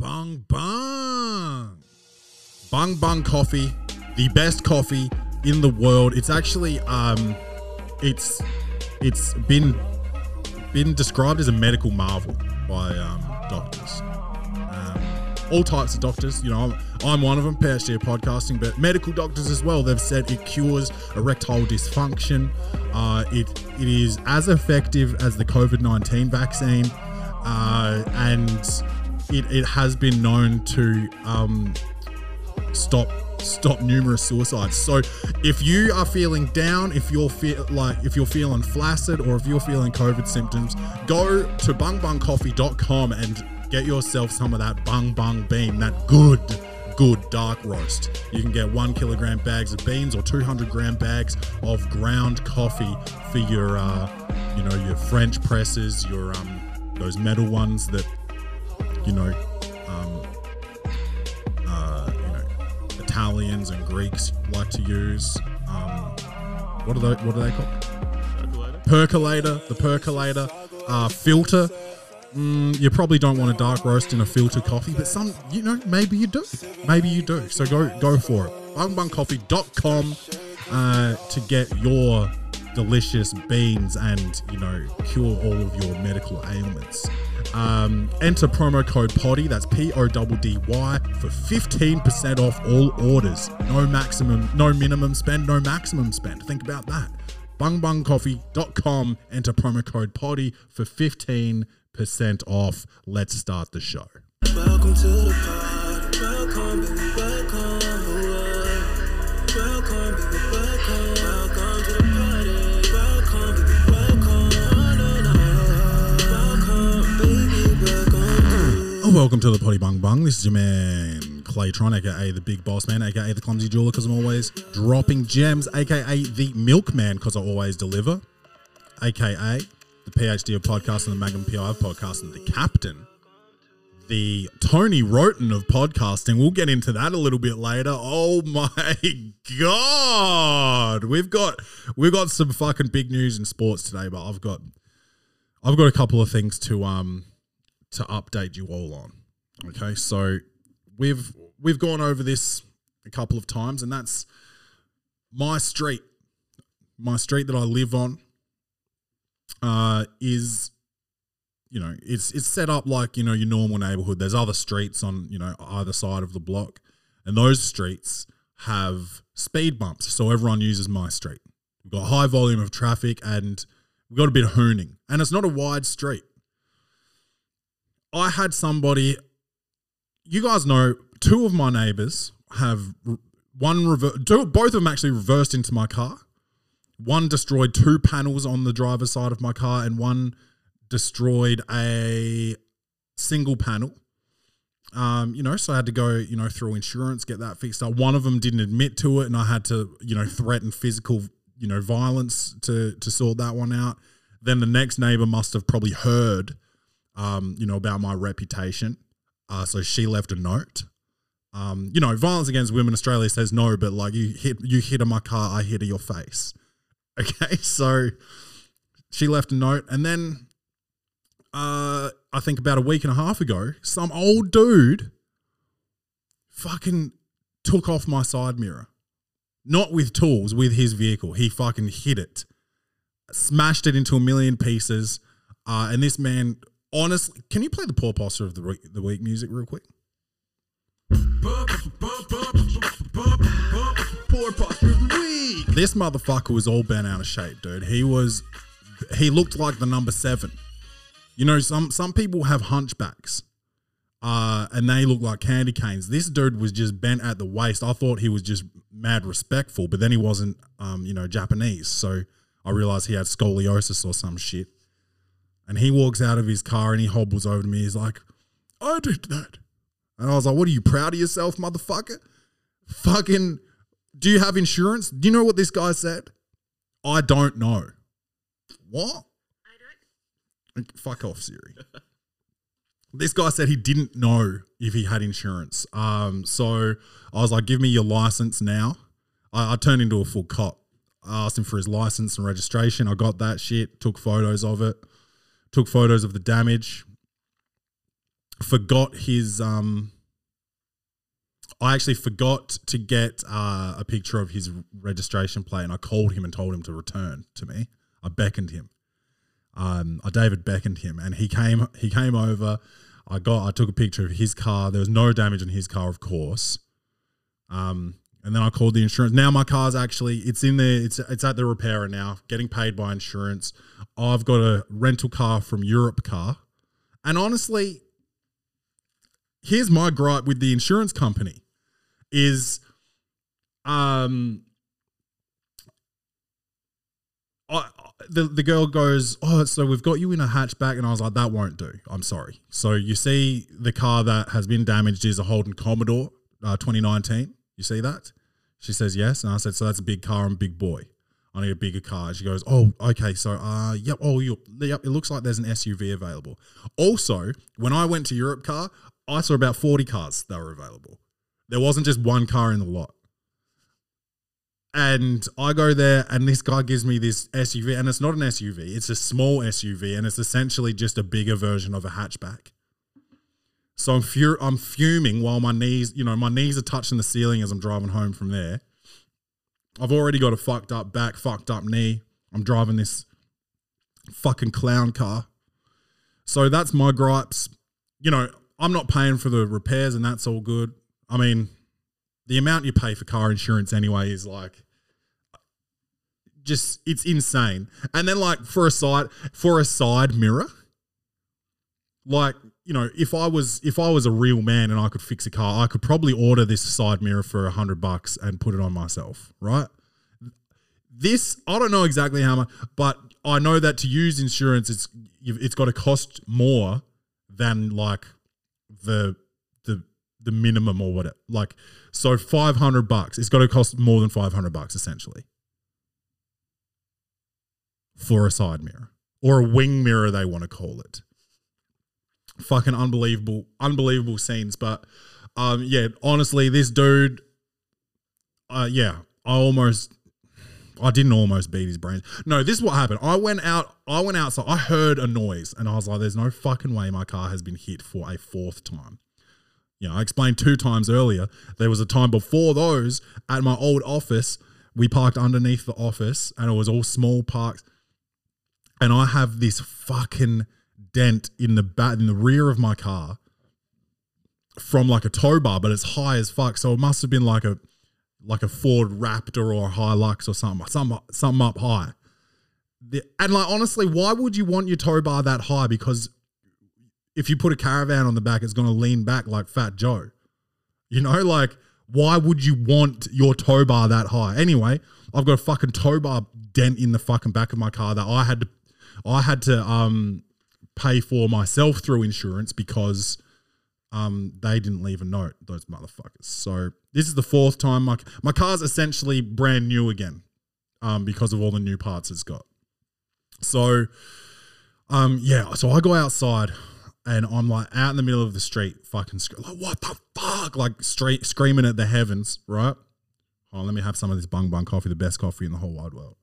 Bung Bung. Bung Bung Coffee, the best coffee in the world. It's actually um it's it's been been described as a medical marvel by um, doctors. Um, all types of doctors, you know, I'm, I'm one of them, PhD of podcasting, but medical doctors as well. They've said it cures erectile dysfunction. Uh, it it is as effective as the COVID nineteen vaccine, uh, and it, it has been known to um, stop stop numerous suicides. So if you are feeling down, if you're feel like if you're feeling flaccid or if you're feeling COVID symptoms, go to bungbungcoffee.com and get yourself some of that bung bung bean, that good good dark roast. You can get one kilogram bags of beans or 200 gram bags of ground coffee for your, uh, you know, your French presses, your um, those metal ones that, you know, um, uh, you know, Italians and Greeks like to use. Um, what are they? What are they called? Percolator. The percolator. Uh, filter. Mm, you probably don't want a dark roast in a filter coffee, but some, you know, maybe you do. Maybe you do. So go go for it. Bungbungcoffee.com uh, to get your delicious beans and, you know, cure all of your medical ailments. Um, enter promo code PODDY, that's P O D D Y, for 15% off all orders. No maximum, no minimum spend, no maximum spend. Think about that. Bungbungcoffee.com, enter promo code PODDY for 15% off. Let's start the show. Welcome. To the Potty Bung Bung. This is your man Claytron, aka the Big Boss Man, aka the Clumsy Jeweler, because I'm always dropping gems, aka the Milkman, because I always deliver, aka the PhD of podcasting, the Magnum PI of podcasting, the Captain, the Tony Roten of podcasting. We'll get into that a little bit later. Oh my god, we've got we've got some fucking big news in sports today, but I've got I've got a couple of things to um to update you all on. Okay, so we've we've gone over this a couple of times, and that's my street. My street that I live on uh, is, you know, it's it's set up like you know your normal neighborhood. There's other streets on you know either side of the block, and those streets have speed bumps, so everyone uses my street. We've got a high volume of traffic, and we've got a bit of hooning, and it's not a wide street. I had somebody, you guys know, two of my neighbors have one rever- two, both of them actually reversed into my car. One destroyed two panels on the driver's side of my car, and one destroyed a single panel. Um, you know, so I had to go, you know, through insurance, get that fixed up. One of them didn't admit to it, and I had to, you know, threaten physical, you know, violence to to sort that one out. Then the next neighbor must have probably heard, um, you know, about my reputation. Uh, so she left a note. Um, you know, violence against women Australia says no, but like you hit you hit my car, I hit your face. Okay, so she left a note, and then uh, I think about a week and a half ago, some old dude fucking took off my side mirror. Not with tools, with his vehicle. He fucking hit it, smashed it into a million pieces. Uh, and this man, honestly, can you play the poor posture of the week, the week music real quick? Poor posture of the week. This motherfucker was all bent out of shape, dude. He was, he looked like the number seven. You know, some some people have hunchbacks, uh, and they look like candy canes. This dude was just bent at the waist. I thought he was just mad respectful, but then he wasn't, um, you know, Japanese. So I realized he had scoliosis or some shit. And he walks out of his car and he hobbles over to me. He's like, "I did that," and I was like, "What are you proud of yourself, motherfucker? Fucking, do you have insurance? Do you know what this guy said? I don't know. What? Fuck off, Siri. this guy said he didn't know if he had insurance. Um, so I was like, give me your license now. I, I turned into a full cop. I asked him for his license and registration. I got that shit, took photos of it, took photos of the damage. forgot his um I actually forgot to get uh, a picture of his registration plate and I called him and told him to return to me. I beckoned him. Um, I David beckoned him and he came he came over. I got I took a picture of his car. There was no damage in his car, of course. Um, and then I called the insurance. Now my car's actually it's in there. It's it's at the repairer now, getting paid by insurance. I've got a rental car from Europcar, and honestly, here's my gripe with the insurance company: is um, I the the girl goes, oh, so we've got you in a hatchback, and I was like, that won't do. I'm sorry. So you see, the car that has been damaged is a Holden Commodore, uh, 2019. You see that? She says yes, and I said, so that's a big car. I'm big boy. I need a bigger car. She goes, oh, okay. So, uh, yep. Oh, yep. It looks like there's an SUV available. Also, when I went to Europcar, I saw about 40 cars that were available. There wasn't just one car in the lot. And I go there, and this guy gives me this SUV, and it's not an SUV; it's a small SUV, and it's essentially just a bigger version of a hatchback. So I'm fu- I'm fuming while my knees, you know, my knees are touching the ceiling as I'm driving home from there. I've already got a fucked up back, fucked up knee. I'm driving this fucking clown car. So that's my gripes. You know, I'm not paying for the repairs, and that's all good. I mean, the amount you pay for car insurance anyway is like just it's insane. And then like for a side for a side mirror, like you know, if I was if I was a real man and I could fix a car, I could probably order this side mirror for a hundred bucks and put it on myself, right? This I don't know exactly how much, but I know that to use insurance, it's it's got to cost more than like the the the minimum or what like so 500 bucks it's got to cost more than 500 bucks essentially for a side mirror or a wing mirror they want to call it fucking unbelievable unbelievable scenes but um yeah honestly this dude uh yeah i almost I didn't almost beat his brains. No, this is what happened. I went out. I went outside. I heard a noise, and I was like, "There's no fucking way my car has been hit for a fourth time." You know, I explained two times earlier. There was a time before those at my old office. We parked underneath the office, and it was all small parks. And I have this fucking dent in the back in the rear of my car from like a tow bar, but it's high as fuck. So it must have been like a like a Ford Raptor or a Hilux or something, something, something up high. The, and like honestly, why would you want your tow bar that high? Because if you put a caravan on the back, it's going to lean back like Fat Joe. You know, like why would you want your tow bar that high? Anyway, I've got a fucking tow bar dent in the fucking back of my car that I had to, I had to um pay for myself through insurance because um, they didn't leave a note, those motherfuckers. So this is the fourth time my my car's essentially brand new again, um, because of all the new parts it's got. So, um, yeah. So I go outside and I'm like out in the middle of the street, fucking sc- like what the fuck, like straight screaming at the heavens, right? Oh, let me have some of this bung bung coffee, the best coffee in the whole wide world.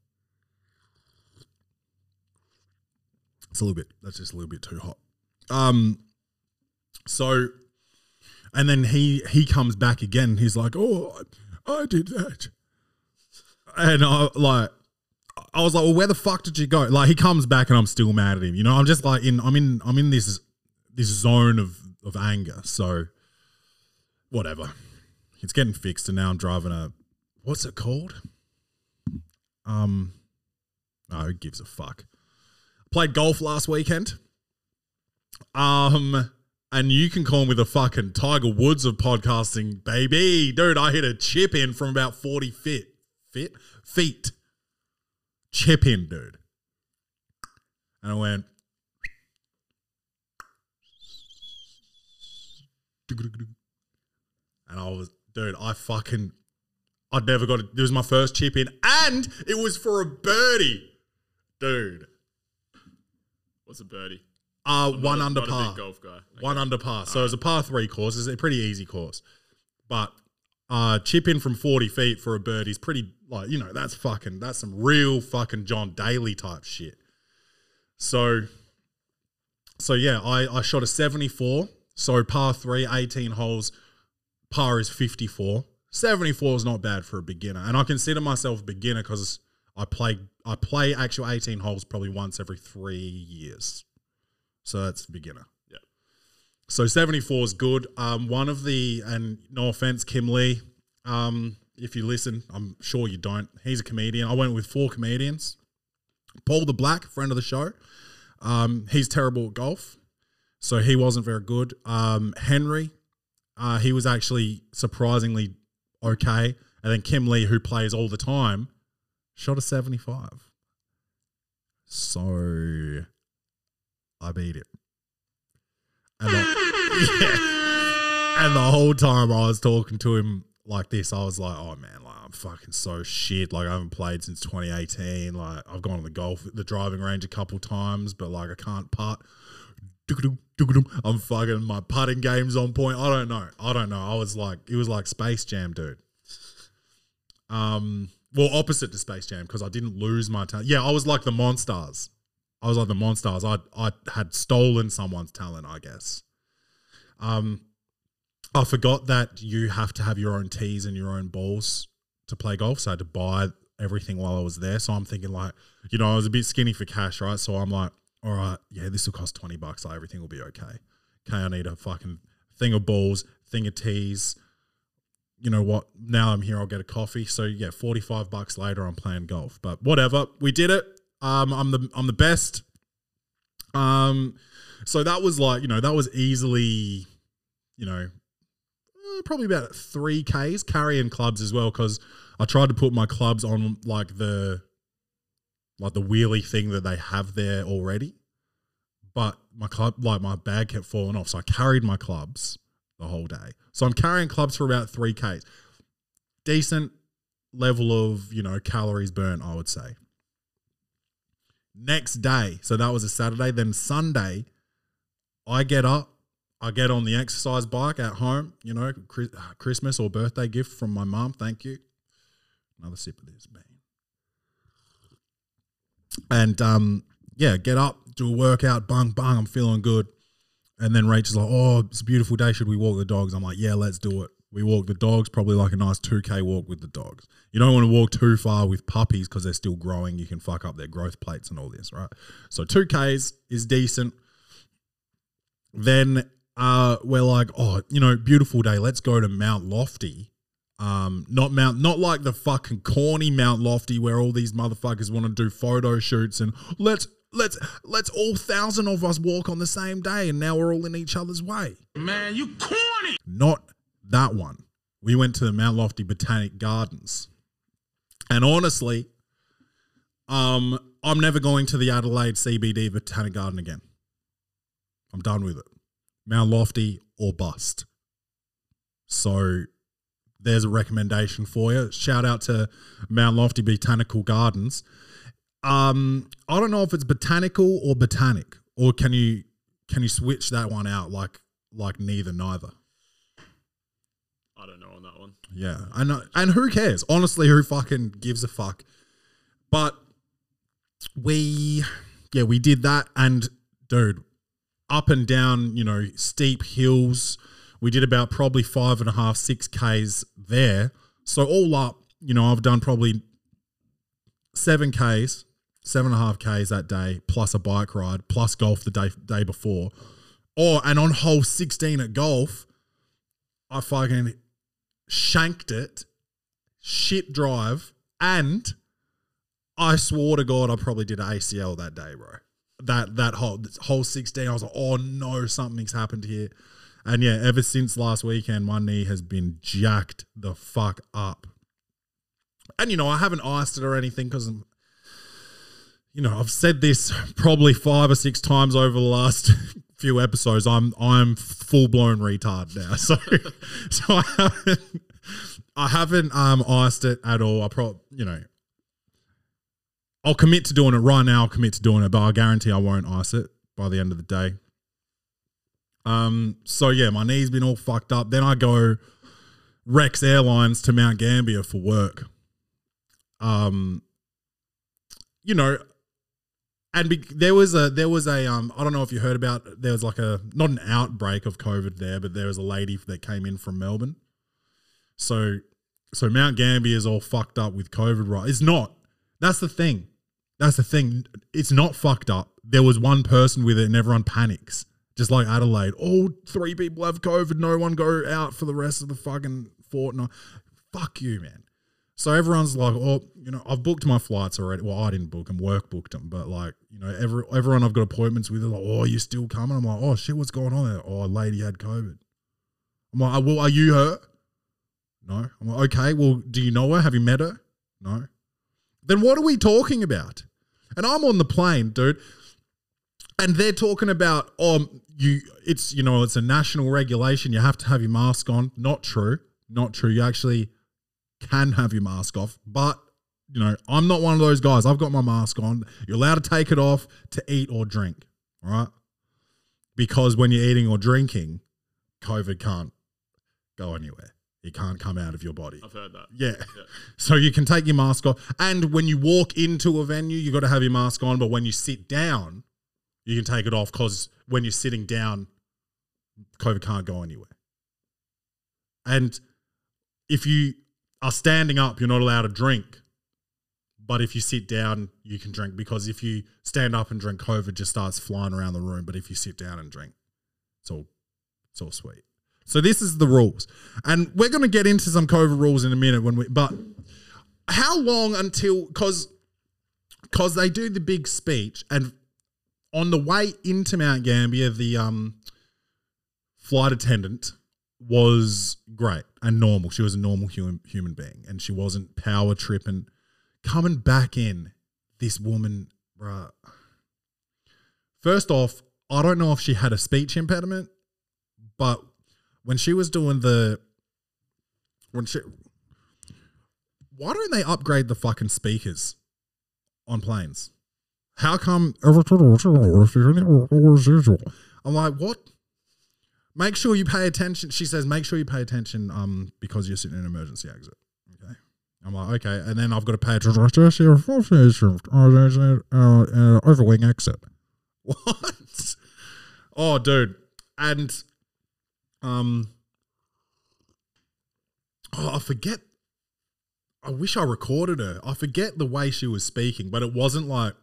It's a little bit. That's just a little bit too hot. Um, so, and then he he comes back again. He's like, "Oh, I, I did that," and I like, I was like, "Well, where the fuck did you go?" Like, he comes back, and I'm still mad at him. You know, I'm just like in, I'm in, I'm in this this zone of of anger. So, whatever. It's getting fixed, and now I'm driving a, what's it called? Um, oh, who gives a fuck? Played golf last weekend. Um, and you can call me the fucking Tiger Woods of podcasting, baby. Dude, I hit a chip in from about 40 feet. Fit? Feet. Chip in, dude. And I went. And I was, dude, I fucking, I'd never got it. It was my first chip in, and it was for a birdie, dude. What's a birdie? Uh, I'm one not a- under not a par. big golf guy. Okay. One under par. So it's a par three course. It's a pretty easy course. But uh, chip in from 40 feet for a bird is pretty, like, you know, that's fucking, that's some real fucking John Daly type shit. So, so yeah, I, I shot a 74 So par three, 18 holes, par is 54. 74 is not bad for a beginner. And I consider myself a beginner because I play I play actual 18 holes probably once every three years. So that's beginner. Yeah. So 74 is good. Um, one of the, and no offense, Kim Lee, um, if you listen, I'm sure you don't. He's a comedian. I went with four comedians. Paul the Black, friend of the show. Um, he's terrible at golf, so he wasn't very good. Um, Henry, uh, he was actually surprisingly okay. And then Kim Lee, who plays all the time, shot a 75. So I beat it. And the, yeah. and the whole time I was talking to him like this, I was like, oh man, like I'm fucking so shit. Like I haven't played since 2018. Like I've gone to the golf, the driving range a couple times, but like I can't putt. I'm fucking my putting game's on point. I don't know. I don't know. I was like, it was like Space Jam, dude. Um, well, opposite to Space Jam because I didn't lose my talent. Yeah, I was like the Monstars. I was like the Monstars. I I had stolen someone's talent, I guess. Um, I forgot that you have to have your own tees and your own balls to play golf. So I had to buy everything while I was there. So I'm thinking like, you know, I was a bit skinny for cash, right? So I'm like, all right, yeah, this will cost 20 bucks. Like everything will be okay. Okay, I need a fucking thing of balls, thing of tees. You know what? Now I'm here, I'll get a coffee. So yeah, 45 bucks later, I'm playing golf. But whatever. We did it. Um, I'm the I'm the best. Um, so that was like, you know, that was easily, you know, uh, probably about three Ks carrying clubs as well because I tried to put my clubs on like the like the wheelie thing that they have there already, but my club like my bag kept falling off, so I carried my clubs the whole day. So I'm carrying clubs for about three Ks. Decent level of you know calories burnt, I would say. Next day, so that was a Saturday. Then Sunday, I get up, I get on the exercise bike at home, you know, Christmas or birthday gift from my mom. Thank you. Another sip of this, man. And um, yeah, get up, do a workout, bang, bang, I'm feeling good. And then Rachel's like, oh, it's a beautiful day. Should we walk the dogs? I'm like, yeah, let's do it. We walk the dogs, probably like a nice 2K walk with the dogs. You don't want to walk too far with puppies because they're still growing. You can fuck up their growth plates and all this, right? So 2Ks is decent. Then uh, we're like, oh, you know, beautiful day. Let's go to Mount Lofty. Um, not Mount, not like the fucking corny Mount Lofty where all these motherfuckers want to do photo shoots and let's let's let's all thousand of us walk on the same day and now we're all in each other's way. Man, you corny. Not that one. We went to the Mount Lofty Botanic Gardens. And honestly, um, I'm never going to the Adelaide CBD Botanic Garden again. I'm done with it. Mount Lofty or bust. So there's a recommendation for you. Shout out to Mount Lofty Botanical Gardens. Um, I don't know if it's botanical or botanic, or can you can you switch that one out like like neither neither? I don't know on that one. Yeah, and and who cares? Honestly, who fucking gives a fuck? But we, yeah, we did that, and dude, up and down, you know, steep hills. We did about probably five and a half, six k's there. So all up, you know, I've done probably seven k's, seven and a half k's that day, plus a bike ride, plus golf the day day before. Or and on hole sixteen at golf, I fucking shanked it, shit drive, and I swore to God I probably did ACL that day, bro. That that whole whole sixteen, I was like, oh no, something's happened here. And yeah, ever since last weekend, my knee has been jacked the fuck up. And you know, I haven't iced it or anything because I'm, you know, I've said this probably five or six times over the last few episodes. I'm I'm full blown retard now. So so I haven't I haven't um iced it at all. I probably you know I'll commit to doing it right now. I'll commit to doing it, but I guarantee I won't ice it by the end of the day. Um. So yeah, my knee's been all fucked up. Then I go Rex Airlines to Mount Gambier for work. Um. You know, and be, there was a there was a um I don't know if you heard about there was like a not an outbreak of COVID there, but there was a lady that came in from Melbourne. So so Mount Gambier is all fucked up with COVID, right? It's not. That's the thing. That's the thing. It's not fucked up. There was one person with it, and everyone panics. Just like Adelaide. all three people have COVID. No one go out for the rest of the fucking fortnight. Fuck you, man. So everyone's like, oh, you know, I've booked my flights already. Well, I didn't book them, work booked them. But like, you know, every, everyone I've got appointments with like, oh, you still coming? I'm like, oh shit, what's going on there? Oh, lady had COVID. I'm like, well, are you her? No. I'm like, okay, well, do you know her? Have you met her? No. Then what are we talking about? And I'm on the plane, dude. And they're talking about, um, you it's you know, it's a national regulation. You have to have your mask on. Not true. Not true. You actually can have your mask off, but you know, I'm not one of those guys. I've got my mask on. You're allowed to take it off to eat or drink, all right? Because when you're eating or drinking, COVID can't go anywhere. It can't come out of your body. I've heard that. Yeah. Yeah. So you can take your mask off. And when you walk into a venue, you've got to have your mask on. But when you sit down, you can take it off because when you're sitting down, COVID can't go anywhere. And if you are standing up, you're not allowed to drink. But if you sit down, you can drink because if you stand up and drink, COVID just starts flying around the room. But if you sit down and drink, it's all it's all sweet. So this is the rules, and we're going to get into some COVID rules in a minute when we. But how long until because because they do the big speech, and on the way into Mount Gambier, the um flight attendant was great and normal. She was a normal human human being, and she wasn't power tripping. Coming back in, this woman, bruh. First off, I don't know if she had a speech impediment, but when she was doing the when she why don't they upgrade the fucking speakers on planes? How come I'm like, what? Make sure you pay attention. She says, make sure you pay attention um, because you're sitting in an emergency exit. Okay. I'm like, okay. And then I've got to pay attention. Uh, overwing exit. What? Oh, dude. And um Oh, I forget. I wish I recorded her. I forget the way she was speaking, but it wasn't like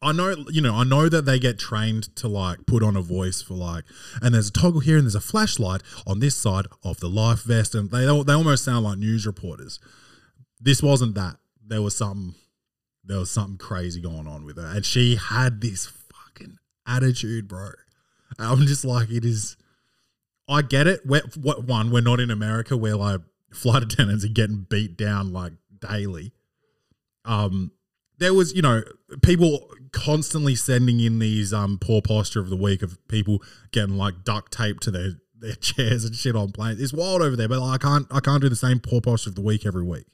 I know, you know, I know that they get trained to like put on a voice for like, and there's a toggle here and there's a flashlight on this side of the life vest, and they they almost sound like news reporters. This wasn't that. There was something, there was something crazy going on with her, and she had this fucking attitude, bro. And I'm just like, it is. I get it. We're, what one? We're not in America where like flight attendants are getting beat down like daily. Um, there was, you know, people constantly sending in these um poor posture of the week of people getting like duct tape to their their chairs and shit on planes. It's wild over there, but I can't I can't do the same poor posture of the week every week.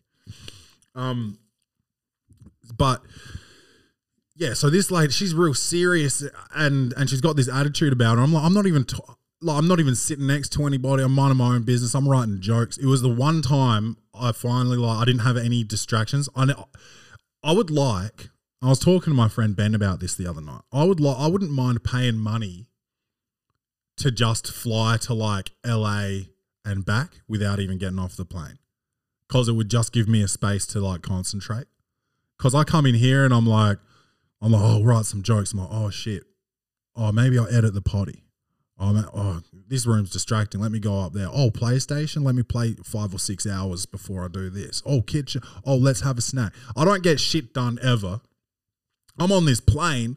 Um, but yeah, so this lady, she's real serious and and she's got this attitude about her. I'm like, I'm not even. T- like, I'm not even sitting next to anybody. I'm minding my own business. I'm writing jokes. It was the one time I finally like I didn't have any distractions. I I would like. I was talking to my friend Ben about this the other night. I would like. I wouldn't mind paying money to just fly to like LA and back without even getting off the plane, because it would just give me a space to like concentrate. Because I come in here and I'm like, I'm like, oh, write some jokes. I'm like, oh shit. Oh, maybe I'll edit the potty. Oh, man, oh, this room's distracting. Let me go up there. Oh, PlayStation. Let me play five or six hours before I do this. Oh, kitchen. Oh, let's have a snack. I don't get shit done ever. I'm on this plane,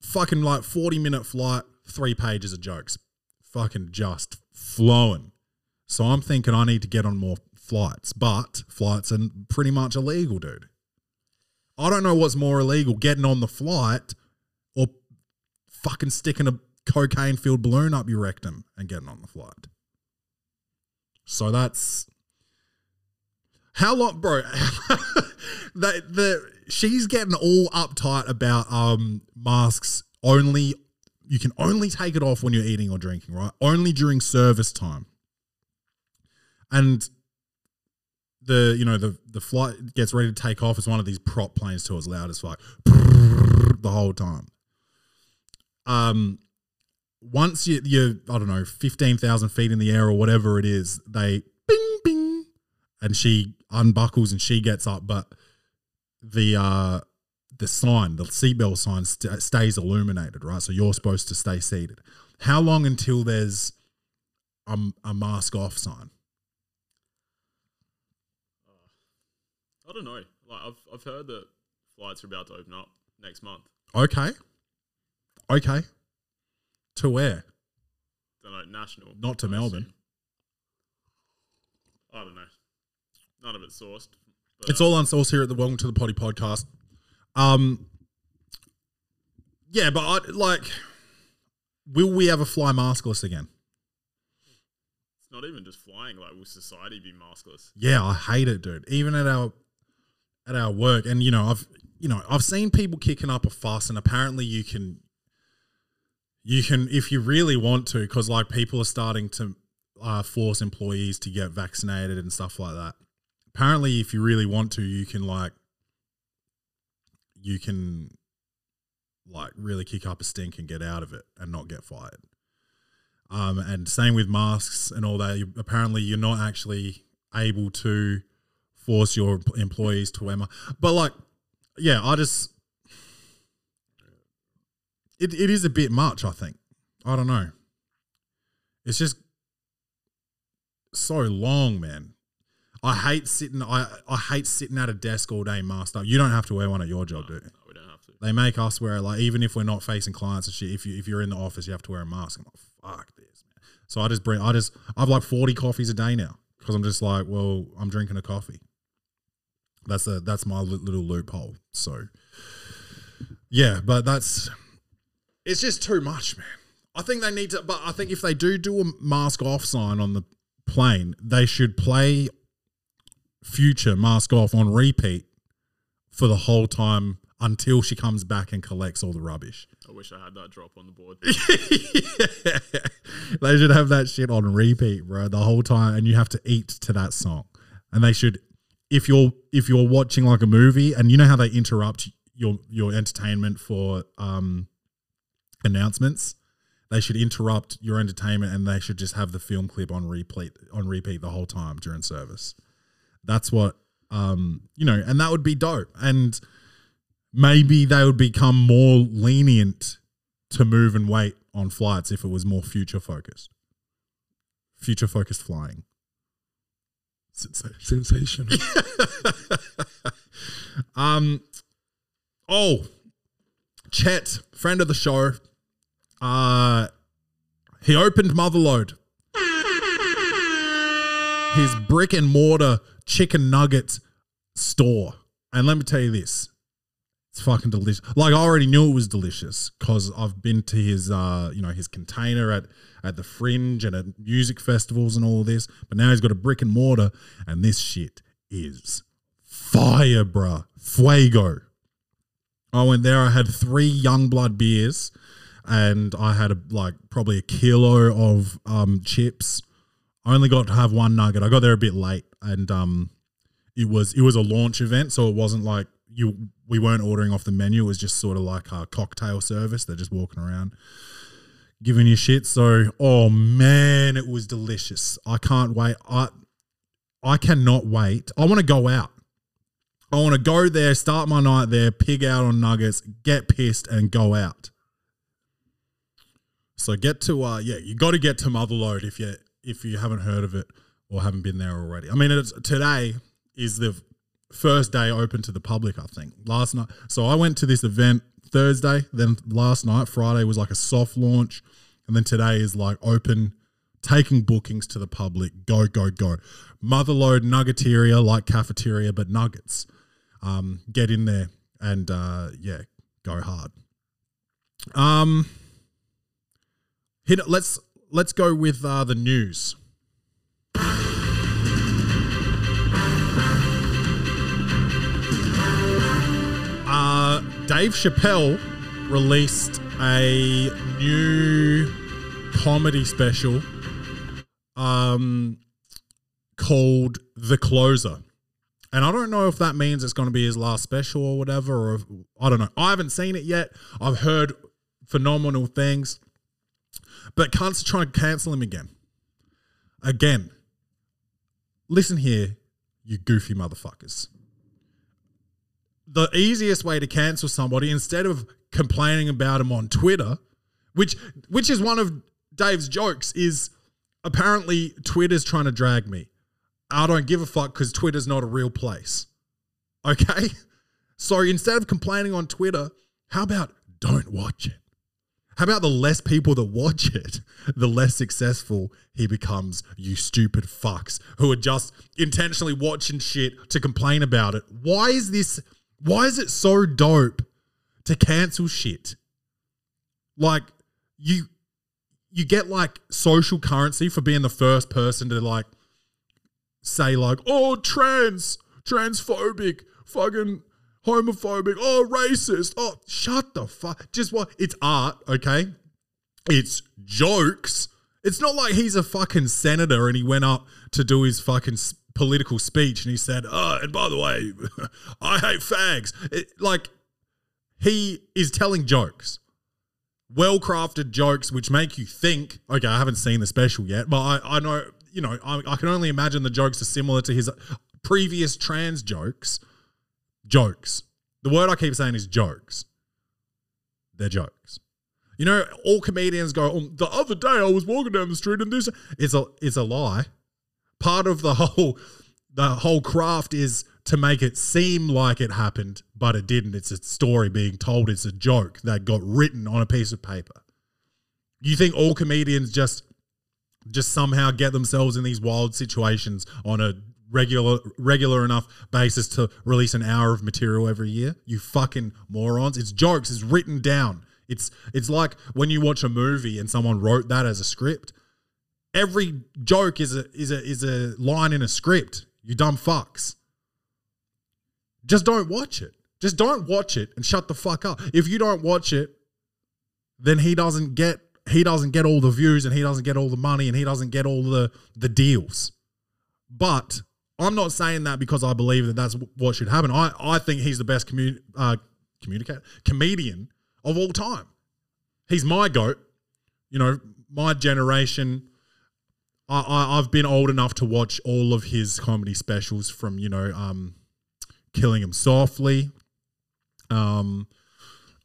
fucking like 40 minute flight, three pages of jokes. Fucking just flowing. So I'm thinking I need to get on more flights, but flights are pretty much illegal, dude. I don't know what's more illegal, getting on the flight or fucking sticking a cocaine filled balloon up your rectum and getting on the flight. So that's how long, bro. the the she's getting all uptight about um masks only. You can only take it off when you're eating or drinking, right? Only during service time. And the you know the the flight gets ready to take off, it's one of these prop planes too. It's loud as fuck the whole time. Um, once you you I don't know fifteen thousand feet in the air or whatever it is, they bing bing, and she unbuckles and she gets up, but the uh the sign, the seatbelt sign, st- stays illuminated, right? So you're supposed to stay seated. How long until there's a, a mask off sign? I don't know. Like I've I've heard that flights are about to open up next month. Okay, okay. To where? Don't know national. Not to I Melbourne. assume. I don't know. None of it's sourced. But, It's all unsourced here at the Welcome to the Potty podcast. Um, yeah, but I, like, will we ever fly maskless again? It's not even just flying. Like, will society be maskless? Yeah, I hate it, dude. Even at our at our work, and you know, I've you know, I've seen people kicking up a fuss, and apparently you can you can if you really want to, because like people are starting to uh, force employees to get vaccinated and stuff like that. Apparently, if you really want to, you can like you can like really kick up a stink and get out of it and not get fired. Um, and same with masks and all that. You, apparently, you're not actually able to force your employees to wear masks. But like, yeah, I just it, it is a bit much. I think. I don't know. It's just so long, man. I hate sitting. I I hate sitting at a desk all day masked up. You don't have to wear one at your job, do you? No, we don't have to. They make us wear like even if we're not facing clients and shit. If you if you're in the office, you have to wear a mask. I'm like, fuck this, man. So I just bring. I just I've like forty coffees a day now because I'm just like, well, I'm drinking a coffee. That's a that's my little loophole. So yeah, but that's it's just too much, man. I think they need to. But I think if they do do a mask off sign on the plane, they should play future mask off on repeat for the whole time until she comes back and collects all the rubbish. I wish I had that drop on the board. They should have that shit on repeat, bro, the whole time, and you have to eat to that song. And they should, if you're if you're watching like a movie, and you know how they interrupt your your entertainment for um announcements, they should interrupt your entertainment, and they should just have the film clip on repeat on repeat the whole time during service. That's what um you know, and that would be dope. And maybe they would become more lenient to move and wait on flights if it was more future focused. Future focused flying. Sensa- Sensational. um oh Chet, friend of the show. Uh he opened Motherload. His brick and mortar chicken nugget store. And let me tell you this. It's fucking delicious. Like I already knew it was delicious because I've been to his, uh, you know, his container at at the Fringe and at music festivals and all this. But now he's got a brick and mortar, and this shit is fire, bruh. Fuego. I went there. I had three young blood beers, and I had a, like probably a kilo of um, chips. I only got to have one nugget. I got there a bit late, and um, it was it was a launch event, so it wasn't like you we weren't ordering off the menu. It was just sort of like a cocktail service. They're just walking around giving you shit. So, oh man, it was delicious. I can't wait. I I cannot wait. I want to go out. I want to go there, start my night there, pig out on nuggets, get pissed, and go out. So get to uh yeah, you got to get to Motherload if you if you haven't heard of it or haven't been there already. I mean, today is the first day open to the public. I think last night. So I went to this event Thursday. Then last night, Friday was like a soft launch, and then today is like open, taking bookings to the public. Go go go! Motherload Nuggeteria like cafeteria, but nuggets. Um, get in there and uh, yeah, go hard. Um, hit it. Let's let's go with uh, the news. Uh, Dave Chappelle released a new comedy special um, called The Closer. And I don't know if that means it's going to be his last special or whatever, or if, I don't know. I haven't seen it yet. I've heard phenomenal things, but cunts are trying to cancel him again. Again, listen here, you goofy motherfuckers. The easiest way to cancel somebody instead of complaining about him on Twitter, which which is one of Dave's jokes, is apparently Twitter's trying to drag me. I don't give a fuck because Twitter's not a real place. Okay? So instead of complaining on Twitter, how about don't watch it? How about the less people that watch it, the less successful he becomes, you stupid fucks who are just intentionally watching shit to complain about it? Why is this, why is it so dope to cancel shit? Like, you, you get like social currency for being the first person to like say like, oh, trans, transphobic, fucking homophobic, oh, racist, oh, shut the fuck. Just what? It's art, okay? It's jokes. It's not like he's a fucking senator and he went up to do his fucking political speech and he said, oh, and by the way, I hate fags. It, like, he is telling jokes well crafted jokes which make you think. Okay, I haven't seen the special yet, but I, I know, you know, I, I can only imagine the jokes are similar to his previous trans jokes. Jokes. The word I keep saying is jokes. They're jokes. You know, all comedians go, oh, the other day I was walking down the street and this it's a it's a lie. Part of the whole the whole craft is to make it seem like it happened, but it didn't. It's a story being told. It's a joke that got written on a piece of paper. You think all comedians just just somehow get themselves in these wild situations on a regular regular enough basis to release an hour of material every year? You fucking morons. It's jokes. It's written down. It's it's like when you watch a movie and someone wrote that as a script. Every joke is a is a is a line in a script. You dumb fucks. Just don't watch it. Just don't watch it and shut the fuck up. If you don't watch it, then he doesn't get he doesn't get all the views and he doesn't get all the money and he doesn't get all the the deals. But I'm not saying that because I believe that that's what should happen. I, I think he's the best commu- uh, communicate comedian of all time. He's my goat. You know, my generation. I, I I've been old enough to watch all of his comedy specials from you know um, killing him softly, um,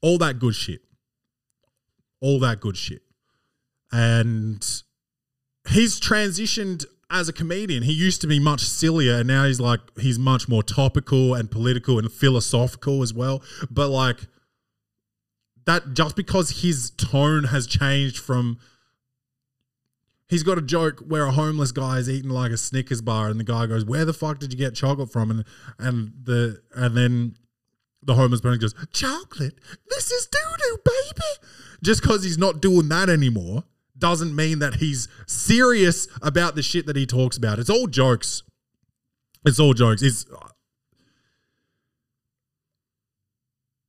all that good shit, all that good shit, and he's transitioned as a comedian. He used to be much sillier, and now he's like he's much more topical and political and philosophical as well. But like that, just because his tone has changed from. He's got a joke where a homeless guy is eating like a Snickers bar, and the guy goes, "Where the fuck did you get chocolate from?" And and the and then the homeless person goes, "Chocolate? This is doo doo, baby." Just because he's not doing that anymore doesn't mean that he's serious about the shit that he talks about. It's all jokes. It's all jokes. It's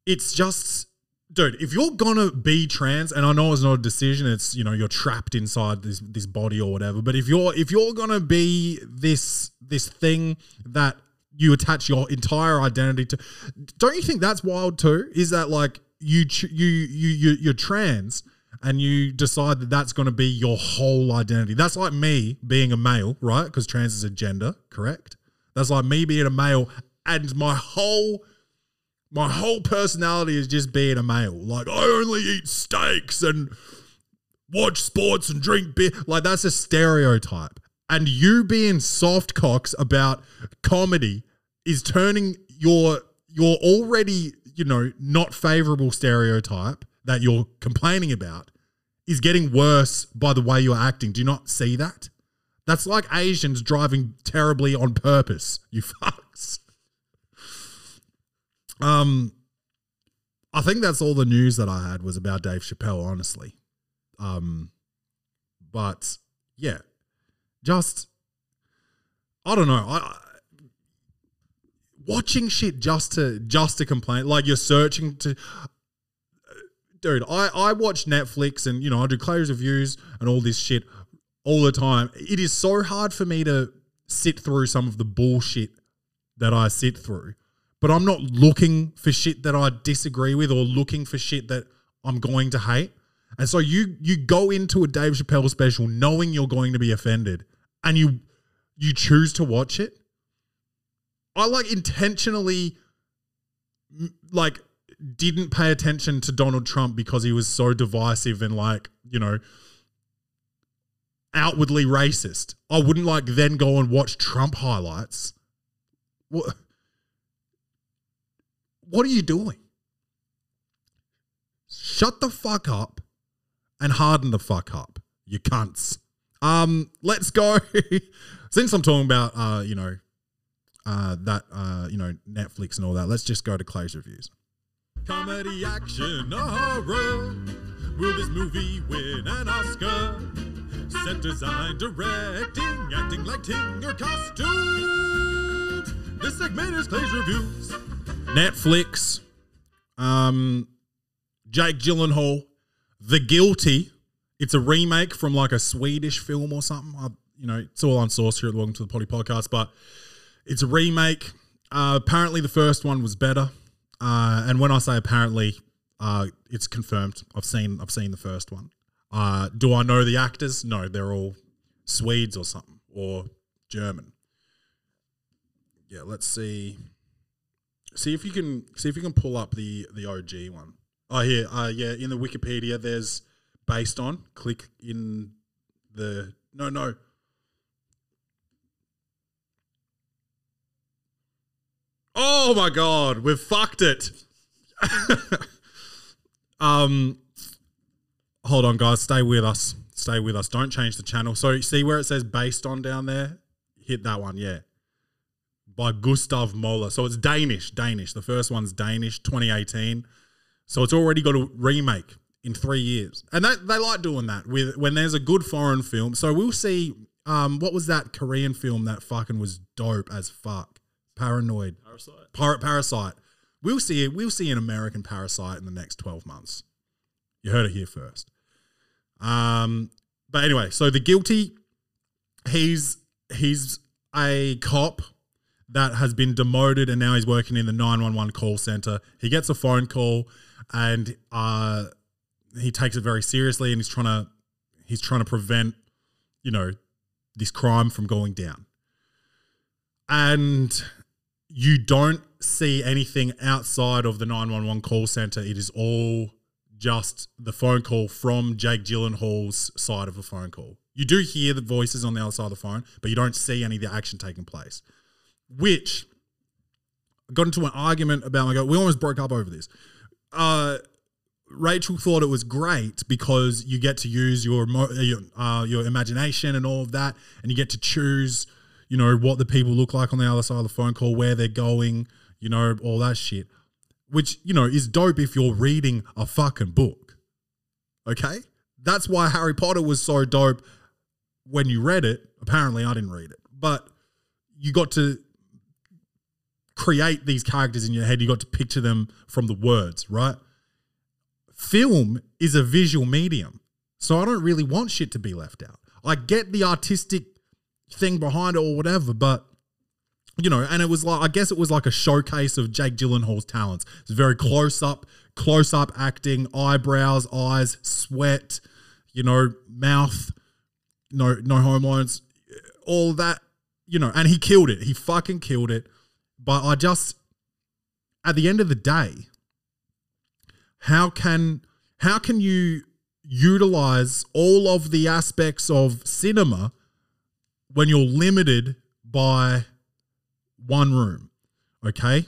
it's just dude, if you're gonna be trans, and I know it's not a decision, it's you know, you're trapped inside this this body or whatever, but if you're if you're gonna be this this thing that you attach your entire identity to, don't you think that's wild too? Is that like you you you you you're trans and you decide that that's going to be your whole identity. That's like me being a male, right? Because trans is a gender, correct? That's like me being a male and my whole my whole personality is just being a male. Like I only eat steaks and watch sports and drink beer. Like that's a stereotype. And you being soft cocks about comedy is turning your your already, you know, not favorable stereotype that you're complaining about is getting worse by the way you're acting. Do you not see that? That's like Asians driving terribly on purpose. You fucks. Um, I think that's all the news that I had was about Dave Chappelle, honestly. Um, but yeah, just I don't know. I, I watching shit just to just to complain, like you're searching to. Dude, I, I watch Netflix and you know I do close reviews and all this shit all the time. It is so hard for me to sit through some of the bullshit that I sit through, but I'm not looking for shit that I disagree with or looking for shit that I'm going to hate. And so you you go into a Dave Chappelle special knowing you're going to be offended, and you you choose to watch it. I like intentionally like didn't pay attention to Donald Trump because he was so divisive and like, you know, outwardly racist. I wouldn't like then go and watch Trump highlights. What What are you doing? Shut the fuck up and harden the fuck up, you cunts. Um, let's go. Since I'm talking about uh, you know, uh that uh, you know, Netflix and all that, let's just go to Clay's reviews. Comedy action or horror. Will this movie win an Oscar? Set design, directing, acting, lighting, or costumes. This segment is Clay's reviews. Netflix. Um, Jake Gyllenhaal, The Guilty. It's a remake from like a Swedish film or something. I, you know, it's all on source here at the Welcome to the Potty podcast, but it's a remake. Uh, apparently, the first one was better. Uh, and when I say apparently, uh, it's confirmed. I've seen I've seen the first one. Uh, do I know the actors? No, they're all Swedes or something or German. Yeah, let's see. See if you can see if you can pull up the the OG one. Oh, here, uh, yeah, in the Wikipedia, there's based on. Click in the no, no. Oh my god, we've fucked it. um, hold on, guys, stay with us. Stay with us. Don't change the channel. So, see where it says based on down there? Hit that one, yeah. By Gustav Moller. So it's Danish. Danish. The first one's Danish, 2018. So it's already got a remake in three years, and that they like doing that with when there's a good foreign film. So we'll see. Um, what was that Korean film that fucking was dope as fuck? Paranoid. Parasite. Par- Parasite. We'll see. We'll see an American Parasite in the next twelve months. You heard it here first. Um, but anyway, so the guilty, he's he's a cop that has been demoted and now he's working in the 911 call center. He gets a phone call and uh, he takes it very seriously and he's trying to he's trying to prevent, you know, this crime from going down. And you don't see anything outside of the 911 call center. It is all just the phone call from Jake Gyllenhaal's side of the phone call. You do hear the voices on the other side of the phone, but you don't see any of the action taking place. Which got into an argument about. My we almost broke up over this. Uh, Rachel thought it was great because you get to use your your, uh, your imagination and all of that, and you get to choose, you know, what the people look like on the other side of the phone call, where they're going, you know, all that shit. Which you know is dope if you're reading a fucking book. Okay, that's why Harry Potter was so dope when you read it. Apparently, I didn't read it, but you got to create these characters in your head. You got to picture them from the words, right? Film is a visual medium. So I don't really want shit to be left out. I get the artistic thing behind it or whatever, but you know, and it was like I guess it was like a showcase of Jake Gyllenhaal's talents. It's very close up, close up acting, eyebrows, eyes, sweat, you know, mouth, no no loans, all that, you know, and he killed it. He fucking killed it. But I just at the end of the day, how can how can you utilize all of the aspects of cinema when you're limited by one room? Okay?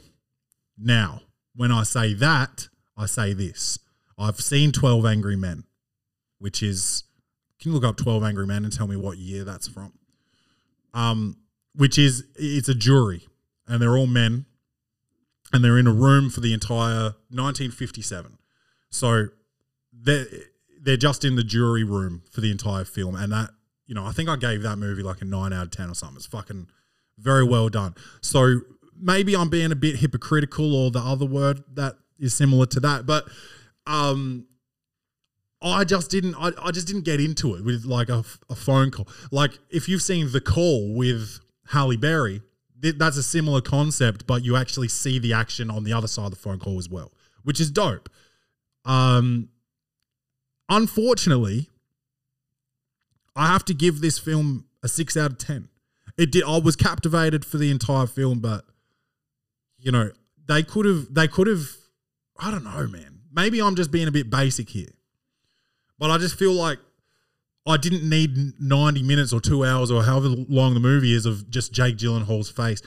Now, when I say that, I say this. I've seen 12 Angry Men, which is can you look up 12 Angry Men and tell me what year that's from? Um, which is it's a jury and they're all men and they're in a room for the entire 1957. So they're they're just in the jury room for the entire film, and that you know I think I gave that movie like a nine out of ten or something. It's fucking very well done. So maybe I'm being a bit hypocritical or the other word that is similar to that, but um. I just didn't. I, I just didn't get into it with like a, a phone call. Like if you've seen the call with Halle Berry, th- that's a similar concept, but you actually see the action on the other side of the phone call as well, which is dope. Um, unfortunately, I have to give this film a six out of ten. It did. I was captivated for the entire film, but you know they could have. They could have. I don't know, man. Maybe I'm just being a bit basic here, but I just feel like I didn't need 90 minutes or two hours or however long the movie is of just Jake Gyllenhaal's face.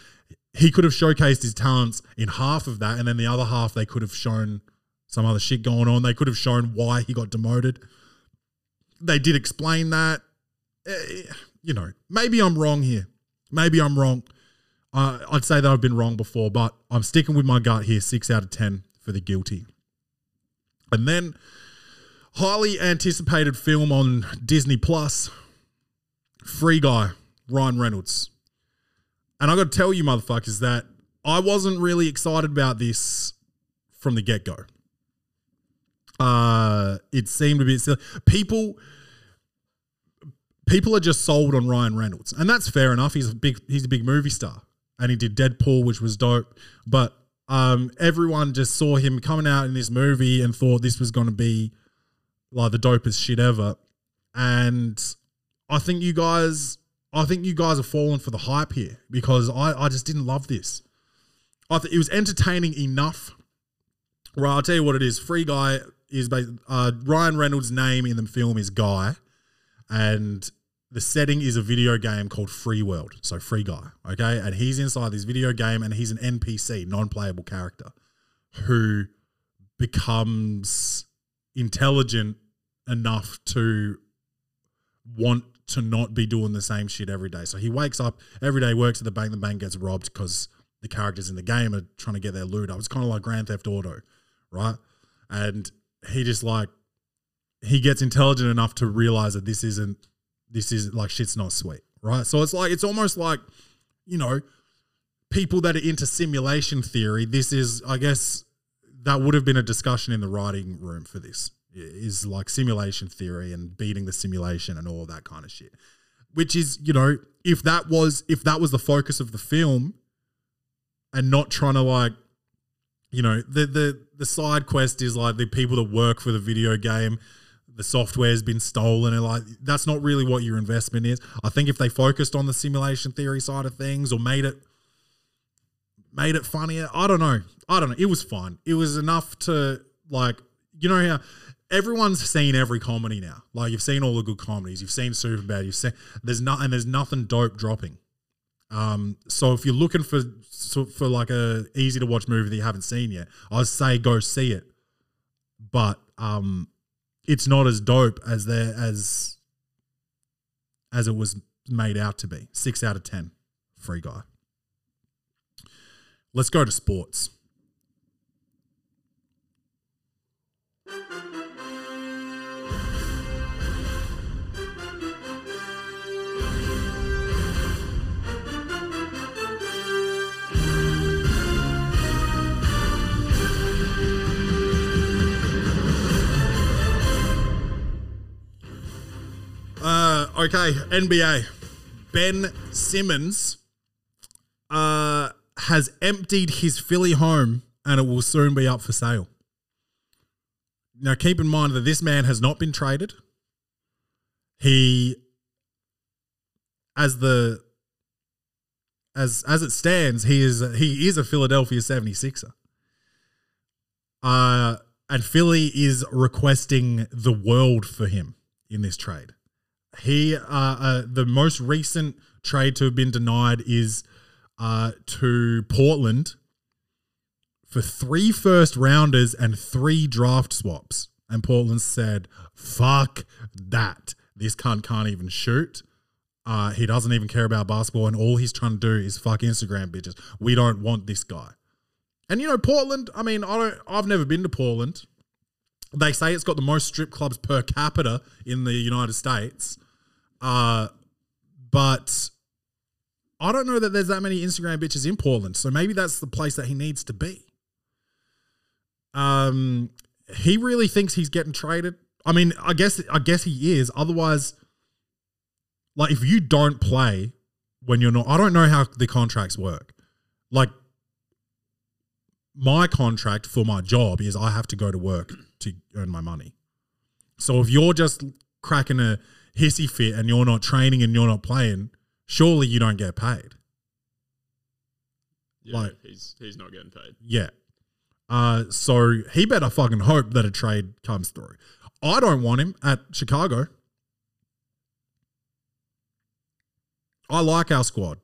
He could have showcased his talents in half of that, and then the other half they could have shown some other shit going on. They could have shown why he got demoted. They did explain that. You know, maybe I'm wrong here. Maybe I'm wrong. Uh, I'd say that I've been wrong before, but I'm sticking with my gut here. Six out of 10 for the guilty. And then highly anticipated film on Disney Plus, Free Guy, Ryan Reynolds. And I got to tell you, motherfuckers, that I wasn't really excited about this from the get go. Uh, it seemed a bit silly. People, people are just sold on Ryan Reynolds, and that's fair enough. He's a big, he's a big movie star, and he did Deadpool, which was dope. But um, everyone just saw him coming out in this movie and thought this was going to be like the dopest shit ever. And I think you guys, I think you guys have fallen for the hype here because I, I just didn't love this. I think it was entertaining enough. Right, I'll tell you what it is. Free Guy is ba- uh, Ryan Reynolds' name in the film is Guy, and the setting is a video game called Free World. So Free Guy, okay, and he's inside this video game, and he's an NPC, non-playable character, who becomes intelligent enough to want to not be doing the same shit every day. So he wakes up every day, works at the bank, the bank gets robbed because the characters in the game are trying to get their loot up. It's kind of like Grand Theft Auto, right? And he just like he gets intelligent enough to realize that this isn't this is like shit's not sweet, right? So it's like it's almost like, you know, people that are into simulation theory, this is I guess that would have been a discussion in the writing room for this is like simulation theory and beating the simulation and all that kind of shit which is you know if that was if that was the focus of the film and not trying to like you know the the the side quest is like the people that work for the video game the software's been stolen and like that's not really what your investment is. I think if they focused on the simulation theory side of things or made it made it funnier i don't know. I don't know. It was fun. It was enough to like you know how everyone's seen every comedy now. Like you've seen all the good comedies. You've seen superbad you've seen there's not and there's nothing dope dropping. Um, so if you're looking for for like a easy to watch movie that you haven't seen yet, I'd say go see it. But um, it's not as dope as there as as it was made out to be. Six out of ten, free guy. Let's go to sports. Uh, okay, NBA. Ben Simmons uh, has emptied his Philly home and it will soon be up for sale. Now, keep in mind that this man has not been traded. He, as the as as it stands, he is he is a Philadelphia 76er. Uh, and Philly is requesting the world for him in this trade. He, uh, uh, the most recent trade to have been denied is uh, to Portland for three first rounders and three draft swaps. And Portland said, fuck that. This cunt can't even shoot. Uh, he doesn't even care about basketball, and all he's trying to do is fuck Instagram bitches. We don't want this guy. And you know, Portland. I mean, I don't. I've never been to Portland. They say it's got the most strip clubs per capita in the United States. Uh, but I don't know that there's that many Instagram bitches in Portland. So maybe that's the place that he needs to be. Um, he really thinks he's getting traded. I mean, I guess I guess he is. Otherwise, like if you don't play, when you're not. I don't know how the contracts work. Like my contract for my job is I have to go to work to earn my money. So if you're just cracking a hissy fit and you're not training and you're not playing, surely you don't get paid. Yeah, Like- he's he's not getting paid. Yeah. Uh, so he better fucking hope that a trade comes through. I don't want him at Chicago. I like our squad.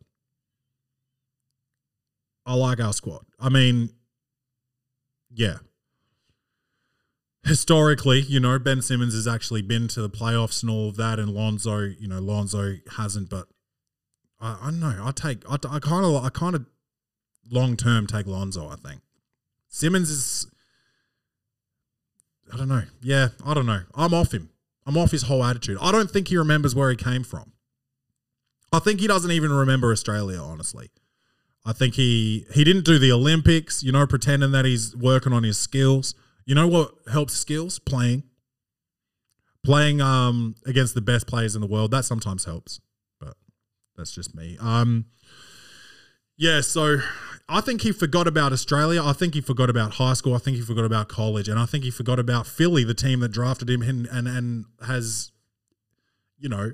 I like our squad. I mean, yeah. Historically, you know, Ben Simmons has actually been to the playoffs and all of that, and Lonzo, you know, Lonzo hasn't. But I, I don't know. I take, I, I kind of, I kind of long term take Lonzo. I think Simmons is. I don't know. Yeah, I don't know. I'm off him. I'm off his whole attitude. I don't think he remembers where he came from. I think he doesn't even remember Australia. Honestly, I think he he didn't do the Olympics. You know, pretending that he's working on his skills. You know what helps skills? Playing. Playing um against the best players in the world that sometimes helps, but that's just me. Um, yeah, so I think he forgot about Australia. I think he forgot about high school. I think he forgot about college, and I think he forgot about Philly, the team that drafted him and and, and has, you know,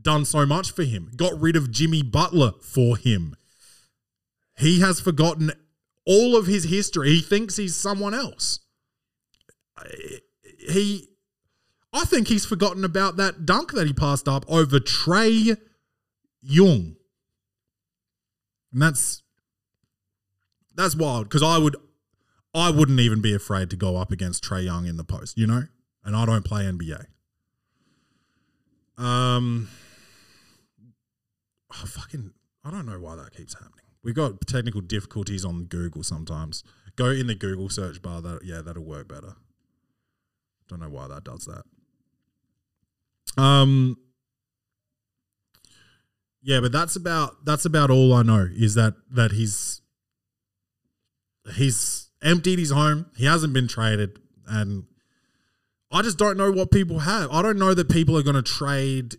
done so much for him. Got rid of Jimmy Butler for him. He has forgotten all of his history. He thinks he's someone else. He, I think he's forgotten about that dunk that he passed up over Trae Young. And that's that's wild because I would I wouldn't even be afraid to go up against Trae Young in the post, you know? And I don't play NBA. Um oh, fucking I don't know why that keeps happening. We got technical difficulties on Google sometimes. Go in the Google search bar that yeah, that'll work better. Don't know why that does that. Um yeah, but that's about that's about all I know is that that he's he's emptied his home. He hasn't been traded, and I just don't know what people have. I don't know that people are going to trade,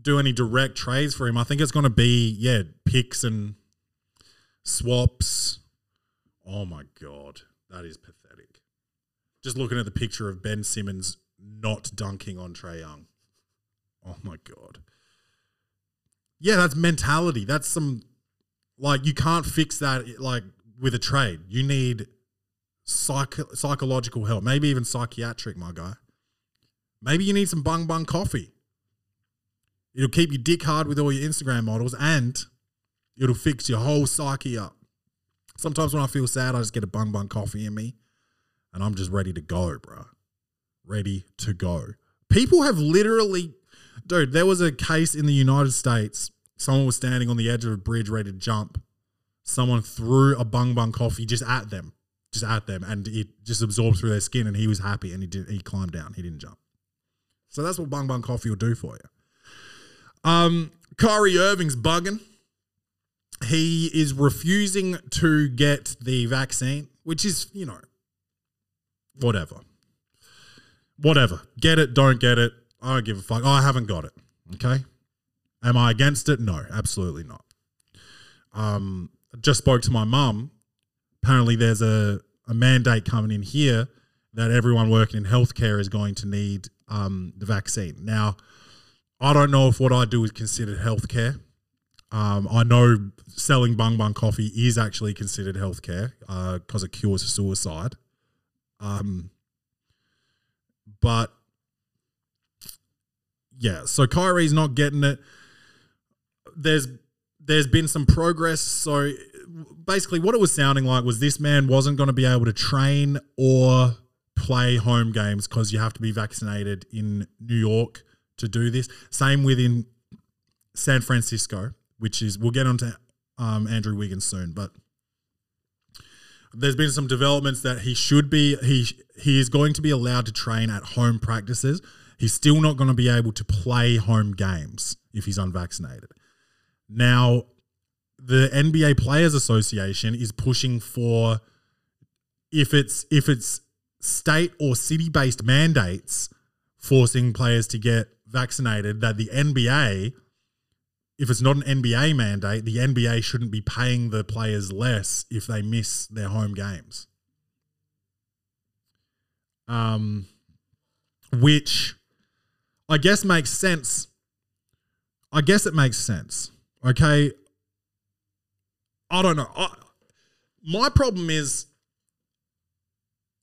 do any direct trades for him. I think it's going to be yeah picks and swaps. Oh my god, that is pathetic. Just looking at the picture of Ben Simmons not dunking on Trae Young. Oh my god. Yeah, that's mentality. That's some like you can't fix that like with a trade. You need psych- psychological help, maybe even psychiatric, my guy. Maybe you need some bung bung coffee. It'll keep your dick hard with all your Instagram models and it'll fix your whole psyche up. Sometimes when I feel sad, I just get a bung bung coffee in me and I'm just ready to go, bro. Ready to go. People have literally, dude, there was a case in the United States. Someone was standing on the edge of a bridge ready to jump. Someone threw a bung bung coffee just at them, just at them, and it just absorbed through their skin. And he was happy, and he did. He climbed down. He didn't jump. So that's what bung bung coffee will do for you. Um, Kyrie Irving's bugging. He is refusing to get the vaccine, which is you know, whatever whatever. Get it, don't get it. I don't give a fuck. I haven't got it. Okay. Am I against it? No, absolutely not. Um, just spoke to my mum. Apparently, there's a, a mandate coming in here that everyone working in healthcare is going to need um, the vaccine. Now, I don't know if what I do is considered healthcare. Um, I know selling bung bung coffee is actually considered healthcare because it cures suicide. Um, but yeah, so Kyrie's not getting it. There's there's been some progress. So basically, what it was sounding like was this man wasn't going to be able to train or play home games because you have to be vaccinated in New York to do this. Same within San Francisco, which is we'll get onto um, Andrew Wiggins soon, but there's been some developments that he should be he he is going to be allowed to train at home practices. He's still not going to be able to play home games if he's unvaccinated. Now, the NBA Players Association is pushing for if it's if it's state or city based mandates forcing players to get vaccinated that the NBA if it's not an NBA mandate, the NBA shouldn't be paying the players less if they miss their home games. Um, which I guess makes sense. I guess it makes sense. Okay. I don't know. I, my problem is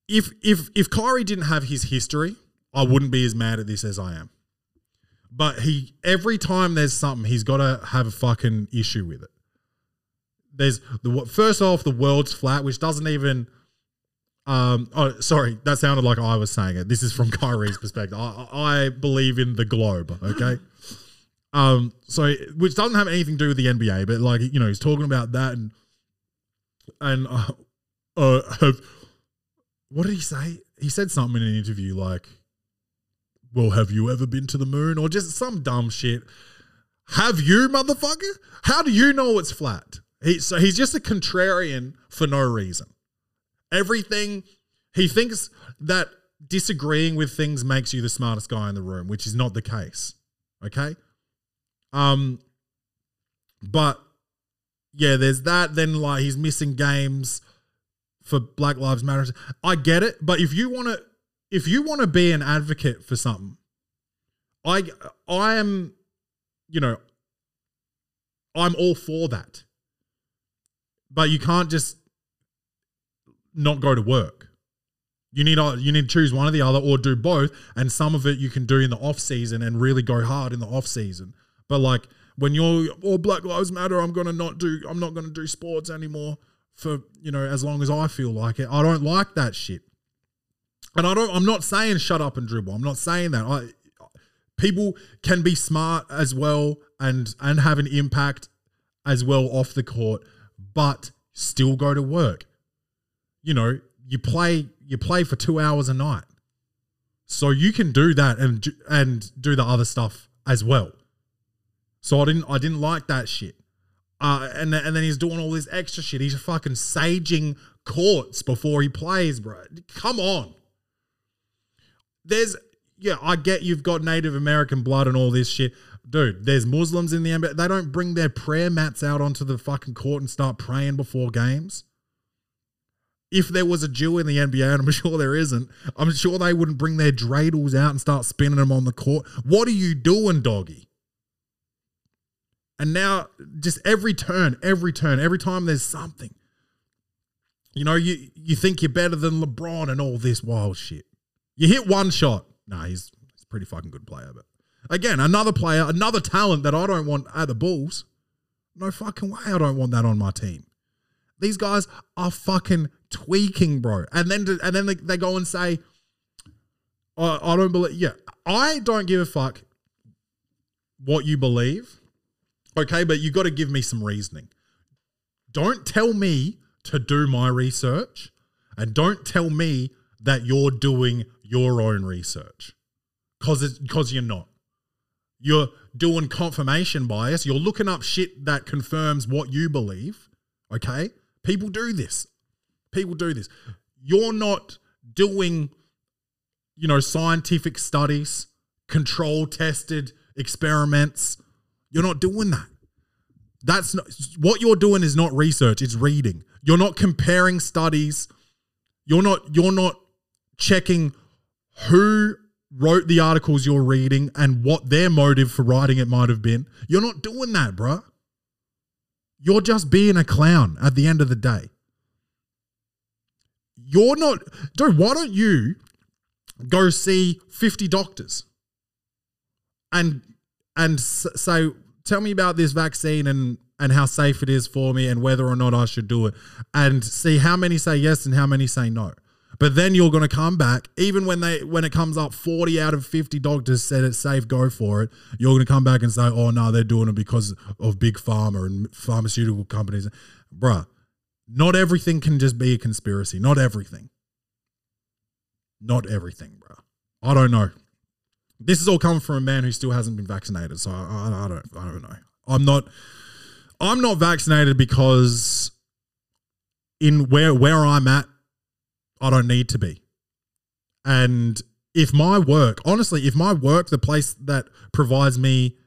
if if if Kyrie didn't have his history, I wouldn't be as mad at this as I am. But he every time there's something, he's got to have a fucking issue with it. There's the first off, the world's flat, which doesn't even. Um. Oh, sorry, that sounded like I was saying it. This is from Kyrie's perspective. I, I believe in the globe. Okay. Um. So, which doesn't have anything to do with the NBA, but like you know, he's talking about that and and uh, uh what did he say? He said something in an interview like, "Well, have you ever been to the moon?" or just some dumb shit. Have you, motherfucker? How do you know it's flat? He, so he's just a contrarian for no reason. Everything he thinks that disagreeing with things makes you the smartest guy in the room, which is not the case. Okay? Um but yeah, there's that then like he's missing games for Black Lives Matter. I get it, but if you want to if you want to be an advocate for something, I I am you know I'm all for that. But you can't just not go to work. You need uh, you need to choose one or the other or do both and some of it you can do in the off season and really go hard in the off season. But like when you're all Black Lives Matter, I'm to not do I'm not to do sports anymore for, you know, as long as I feel like it. I don't like that shit. And I don't I'm not saying shut up and dribble. I'm not saying that. I people can be smart as well and and have an impact as well off the court, but still go to work. You know, you play you play for 2 hours a night. So you can do that and and do the other stuff as well. So I didn't I didn't like that shit. Uh, and and then he's doing all this extra shit. He's fucking saging courts before he plays, bro. Come on. There's yeah, I get you've got Native American blood and all this shit. Dude, there's Muslims in the NBA. They don't bring their prayer mats out onto the fucking court and start praying before games. If there was a Jew in the NBA, and I'm sure there isn't, I'm sure they wouldn't bring their dreidels out and start spinning them on the court. What are you doing, doggy? And now, just every turn, every turn, every time there's something, you know, you you think you're better than LeBron and all this wild shit. You hit one shot. Nah, he's he's a pretty fucking good player, but again, another player, another talent that I don't want at the Bulls. No fucking way, I don't want that on my team. These guys are fucking tweaking, bro. And then and then they, they go and say, I, I don't believe. Yeah, I don't give a fuck what you believe. Okay, but you got to give me some reasoning. Don't tell me to do my research, and don't tell me that you're doing your own research, because because you're not. You're doing confirmation bias. You're looking up shit that confirms what you believe. Okay, people do this. People do this. You're not doing, you know, scientific studies, control tested experiments. You're not doing that. That's not what you're doing is not research, it's reading. You're not comparing studies. You're not you're not checking who wrote the articles you're reading and what their motive for writing it might have been. You're not doing that, bruh. You're just being a clown at the end of the day. You're not, dude, why don't you go see 50 doctors and and say, tell me about this vaccine and and how safe it is for me and whether or not I should do it and see how many say yes and how many say no. But then you're going to come back, even when they when it comes up, forty out of fifty doctors said it's safe, go for it. You're going to come back and say, oh no, they're doing it because of big pharma and pharmaceutical companies, bruh. Not everything can just be a conspiracy. Not everything. Not everything, bruh. I don't know. This is all coming from a man who still hasn't been vaccinated, so I, I, I don't, I don't know. I'm not, I'm not vaccinated because in where where I'm at, I don't need to be. And if my work, honestly, if my work, the place that provides me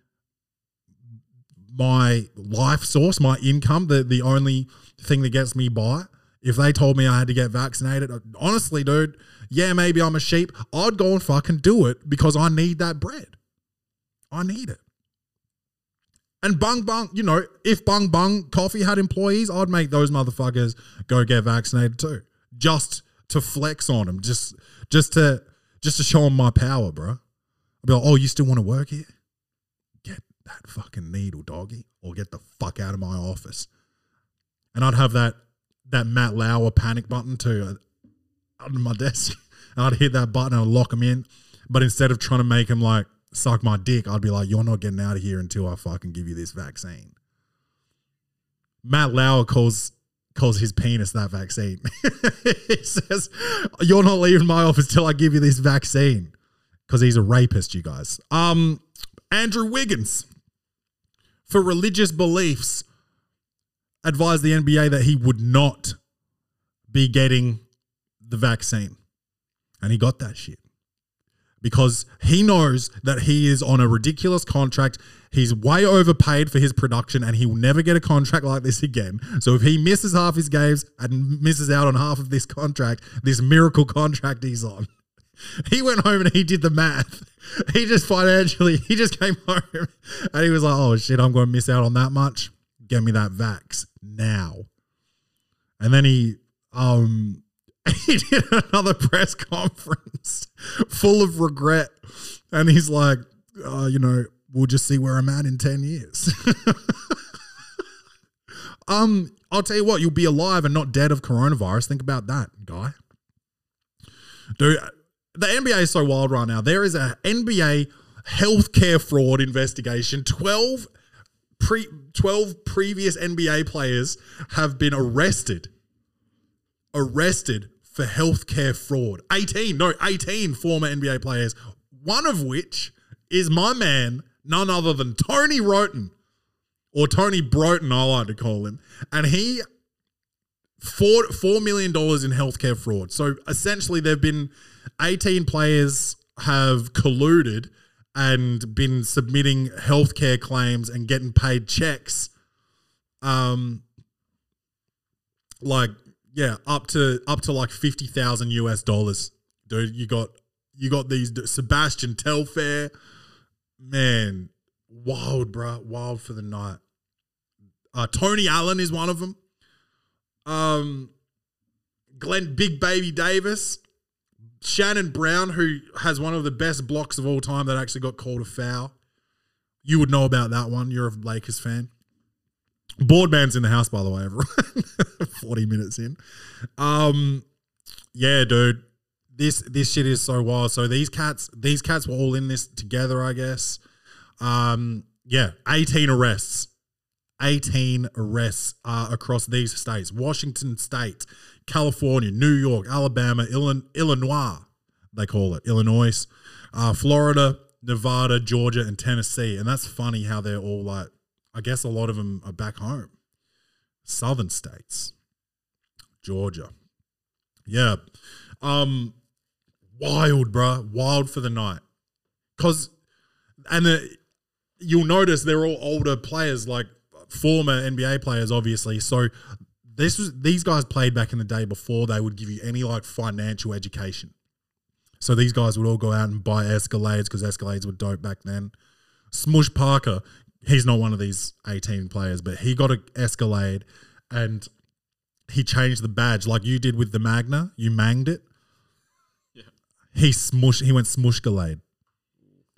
my life source, my income, the the only thing that gets me by. If they told me I had to get vaccinated, honestly, dude, yeah, maybe I'm a sheep. I'd go and fucking do it because I need that bread. I need it. And Bung Bung, you know, if Bung Bung Coffee had employees, I'd make those motherfuckers go get vaccinated too, just to flex on them, just just to just to show them my power, bro. I'd be like, oh, you still want to work here? Get that fucking needle, doggy, or get the fuck out of my office. And I'd have that that Matt Lauer panic button too uh, under my desk. And I'd hit that button and I'd lock him in. But instead of trying to make him like suck my dick, I'd be like, you're not getting out of here until I fucking give you this vaccine. Matt Lauer calls calls his penis that vaccine. he says, You're not leaving my office till I give you this vaccine. Because he's a rapist, you guys. Um, Andrew Wiggins, for religious beliefs, advised the NBA that he would not be getting the vaccine. And he got that shit because he knows that he is on a ridiculous contract. He's way overpaid for his production and he will never get a contract like this again. So if he misses half his games and misses out on half of this contract, this miracle contract he's on, he went home and he did the math. He just financially, he just came home and he was like, oh shit, I'm going to miss out on that much. Get me that vax now. And then he, um, he did another press conference full of regret. And he's like, uh, you know, we'll just see where I'm at in 10 years. um, I'll tell you what, you'll be alive and not dead of coronavirus. Think about that, guy. Dude, the NBA is so wild right now. There is a NBA healthcare fraud investigation. 12 pre 12 previous NBA players have been arrested. Arrested for healthcare fraud. 18, no, 18 former NBA players, one of which is my man, none other than Tony Wroten, or Tony Broten, I like to call him. And he four four million dollars in healthcare fraud. So essentially, there've been eighteen players have colluded and been submitting healthcare claims and getting paid checks. Um, like yeah, up to up to like fifty thousand US dollars, dude. You got you got these Sebastian Telfair, man, wild, bro, wild for the night. Uh, Tony Allen is one of them. Um, Glenn Big Baby Davis, Shannon Brown, who has one of the best blocks of all time that actually got called a foul. You would know about that one. You're a Lakers fan. Boardman's in the house, by the way, everyone. 40 minutes in. Um, yeah, dude. This this shit is so wild. So these cats, these cats were all in this together, I guess. Um, yeah, 18 arrests. 18 arrests uh, across these states Washington State, California, New York, Alabama, Illinois, they call it, Illinois, uh, Florida, Nevada, Georgia, and Tennessee. And that's funny how they're all like, I guess a lot of them are back home. Southern states, Georgia. Yeah. Um, wild, bruh. Wild for the night. Because, and the, you'll notice they're all older players, like former NBA players, obviously. So this was these guys played back in the day before they would give you any like financial education. So these guys would all go out and buy Escalades because Escalades were dope back then. Smush Parker, he's not one of these 18 players, but he got an Escalade and he changed the badge like you did with the Magna. You manged it. Yeah. He smush. He went Smushgalade.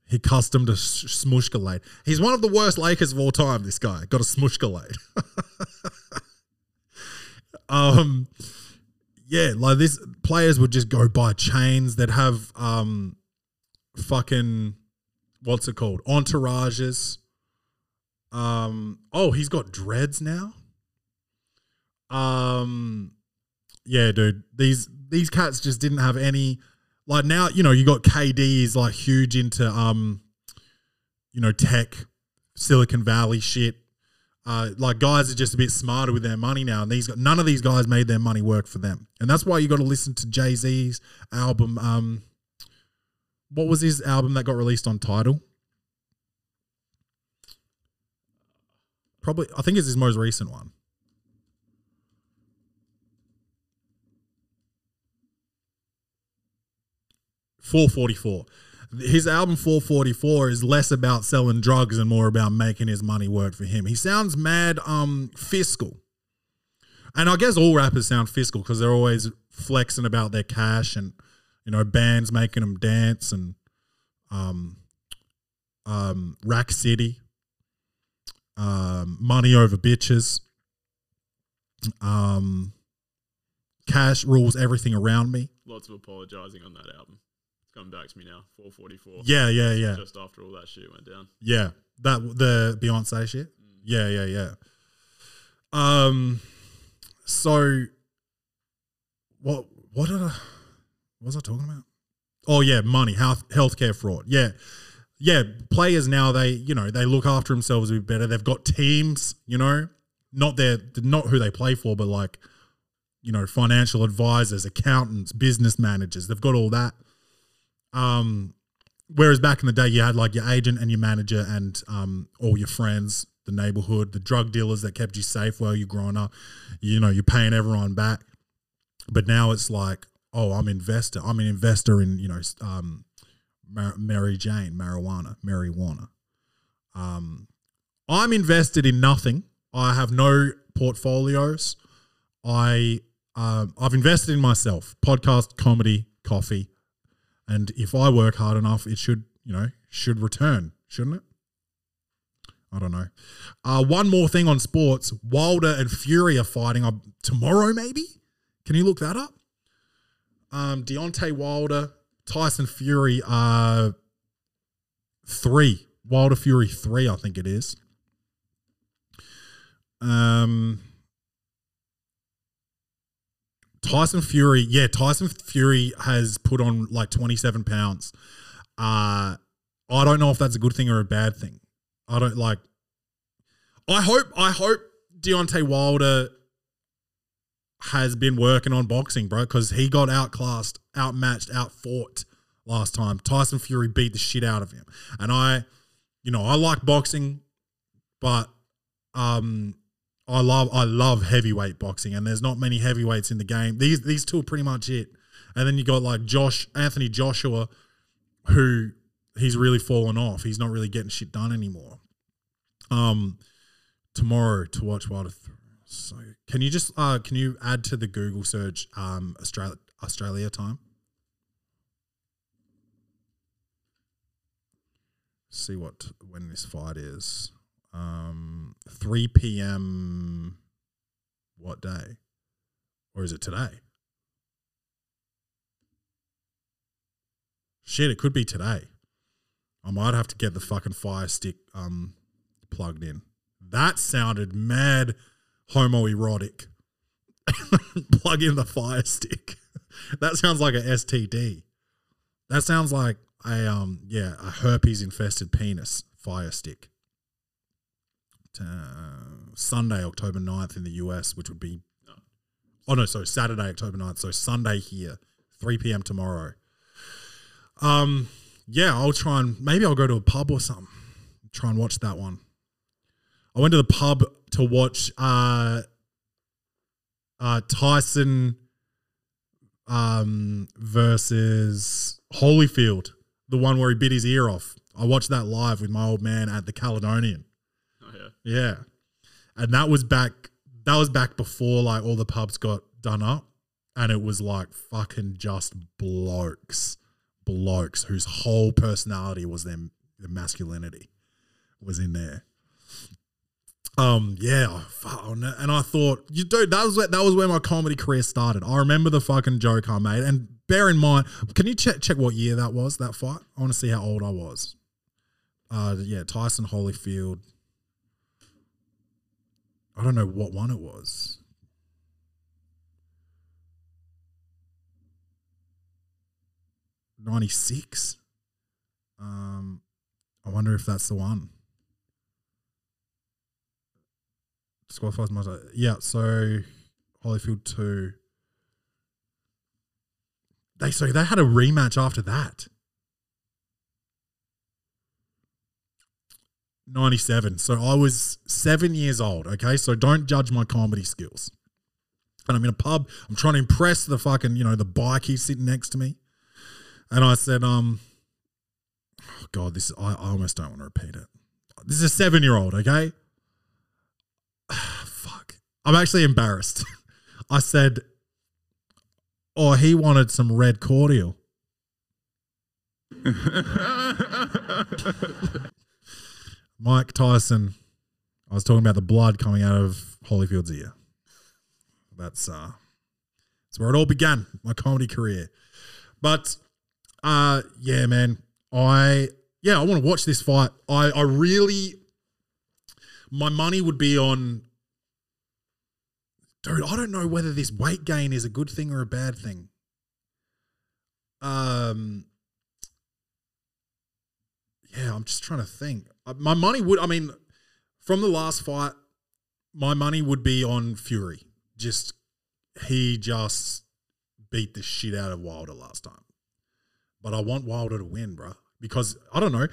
He customed a Smushgalade. He's one of the worst Lakers of all time. This guy got a Smushgalade. um, yeah, like this players would just go buy chains that have um, fucking what's it called entourages. Um, oh, he's got dreads now. Um, yeah, dude, these these cats just didn't have any. Like now, you know, you got KD is like huge into um, you know, tech, Silicon Valley shit. Uh, like guys are just a bit smarter with their money now, and these none of these guys made their money work for them, and that's why you got to listen to Jay Z's album. Um, what was his album that got released on Tidal? Probably I think it's his most recent one. Four forty four. His album 444 is less about selling drugs and more about making his money work for him. He sounds mad um fiscal. And I guess all rappers sound fiscal because they're always flexing about their cash and you know bands making them dance and um um Rack City um money over bitches um cash rules everything around me. Lots of apologizing on that album. It's coming back to me now. 444. Yeah, yeah, yeah. Just after all that shit went down. Yeah, that the Beyonce shit. Yeah, yeah, yeah. Um, so what? What I? What was I talking about? Oh yeah, money, health, healthcare fraud. Yeah, yeah. Players now they you know they look after themselves a bit better. They've got teams. You know, not their not who they play for, but like you know financial advisors, accountants, business managers. They've got all that. Um, whereas back in the day, you had like your agent and your manager and um, all your friends, the neighborhood, the drug dealers that kept you safe while you're growing up. You know, you're paying everyone back. But now it's like, oh, I'm investor. I'm an investor in you know, um, Mar- Mary Jane, marijuana, marijuana. Um, I'm invested in nothing. I have no portfolios. I um, I've invested in myself. Podcast, comedy, coffee, and if I work hard enough, it should you know should return, shouldn't it? I don't know. Uh, one more thing on sports: Wilder and Fury are fighting uh, tomorrow. Maybe can you look that up? Um, Deontay Wilder, Tyson Fury, uh, three. Wilder Fury three, I think it is. Um, Tyson Fury, yeah, Tyson Fury has put on like 27 pounds. Uh, I don't know if that's a good thing or a bad thing. I don't like. I hope, I hope Deontay Wilder has been working on boxing, bro, because he got outclassed, outmatched, outfought last time. Tyson Fury beat the shit out of him. And I, you know, I like boxing, but um I love I love heavyweight boxing, and there's not many heavyweights in the game. These these two are pretty much it. And then you got like Josh Anthony Joshua, who he's really fallen off. He's not really getting shit done anymore. Um, tomorrow to watch Wilder. So can you just uh can you add to the Google search um Australia Australia time? See what when this fight is. Um, 3 p.m. What day? Or is it today? Shit, it could be today. I might have to get the fucking fire stick um plugged in. That sounded mad homoerotic. Plug in the fire stick. That sounds like a STD. That sounds like a um yeah, a herpes infested penis fire stick. Uh, Sunday, October 9th in the US, which would be Oh no, sorry, Saturday, October 9th. So Sunday here, 3 p.m. tomorrow. Um yeah, I'll try and maybe I'll go to a pub or something. Try and watch that one. I went to the pub to watch uh uh Tyson um versus Holyfield, the one where he bit his ear off. I watched that live with my old man at the Caledonian. Oh yeah. Yeah. And that was back that was back before like all the pubs got done up. And it was like fucking just blokes. Blokes whose whole personality was their, their masculinity was in there. Um, yeah, and I thought, you dude, that was where, that was where my comedy career started. I remember the fucking joke I made, and bear in mind, can you check check what year that was? That fight, I want to see how old I was. Uh, yeah, Tyson Holyfield. I don't know what one it was. Ninety six. Um, I wonder if that's the one. Disqualifies my yeah. So Holyfield two. They so they had a rematch after that. 97. So I was seven years old. Okay. So don't judge my comedy skills. And I'm in a pub. I'm trying to impress the fucking, you know, the bike he's sitting next to me. And I said, um, oh God, this, I, I almost don't want to repeat it. This is a seven year old. Okay. Fuck. I'm actually embarrassed. I said, oh, he wanted some red cordial. Mike Tyson. I was talking about the blood coming out of Holyfield's ear. That's uh that's where it all began, my comedy career. But uh yeah, man. I yeah, I want to watch this fight. I I really my money would be on Dude, I don't know whether this weight gain is a good thing or a bad thing. Um yeah, I'm just trying to think. Uh, My money would, I mean, from the last fight, my money would be on Fury. Just, he just beat the shit out of Wilder last time. But I want Wilder to win, bro. Because, I don't know,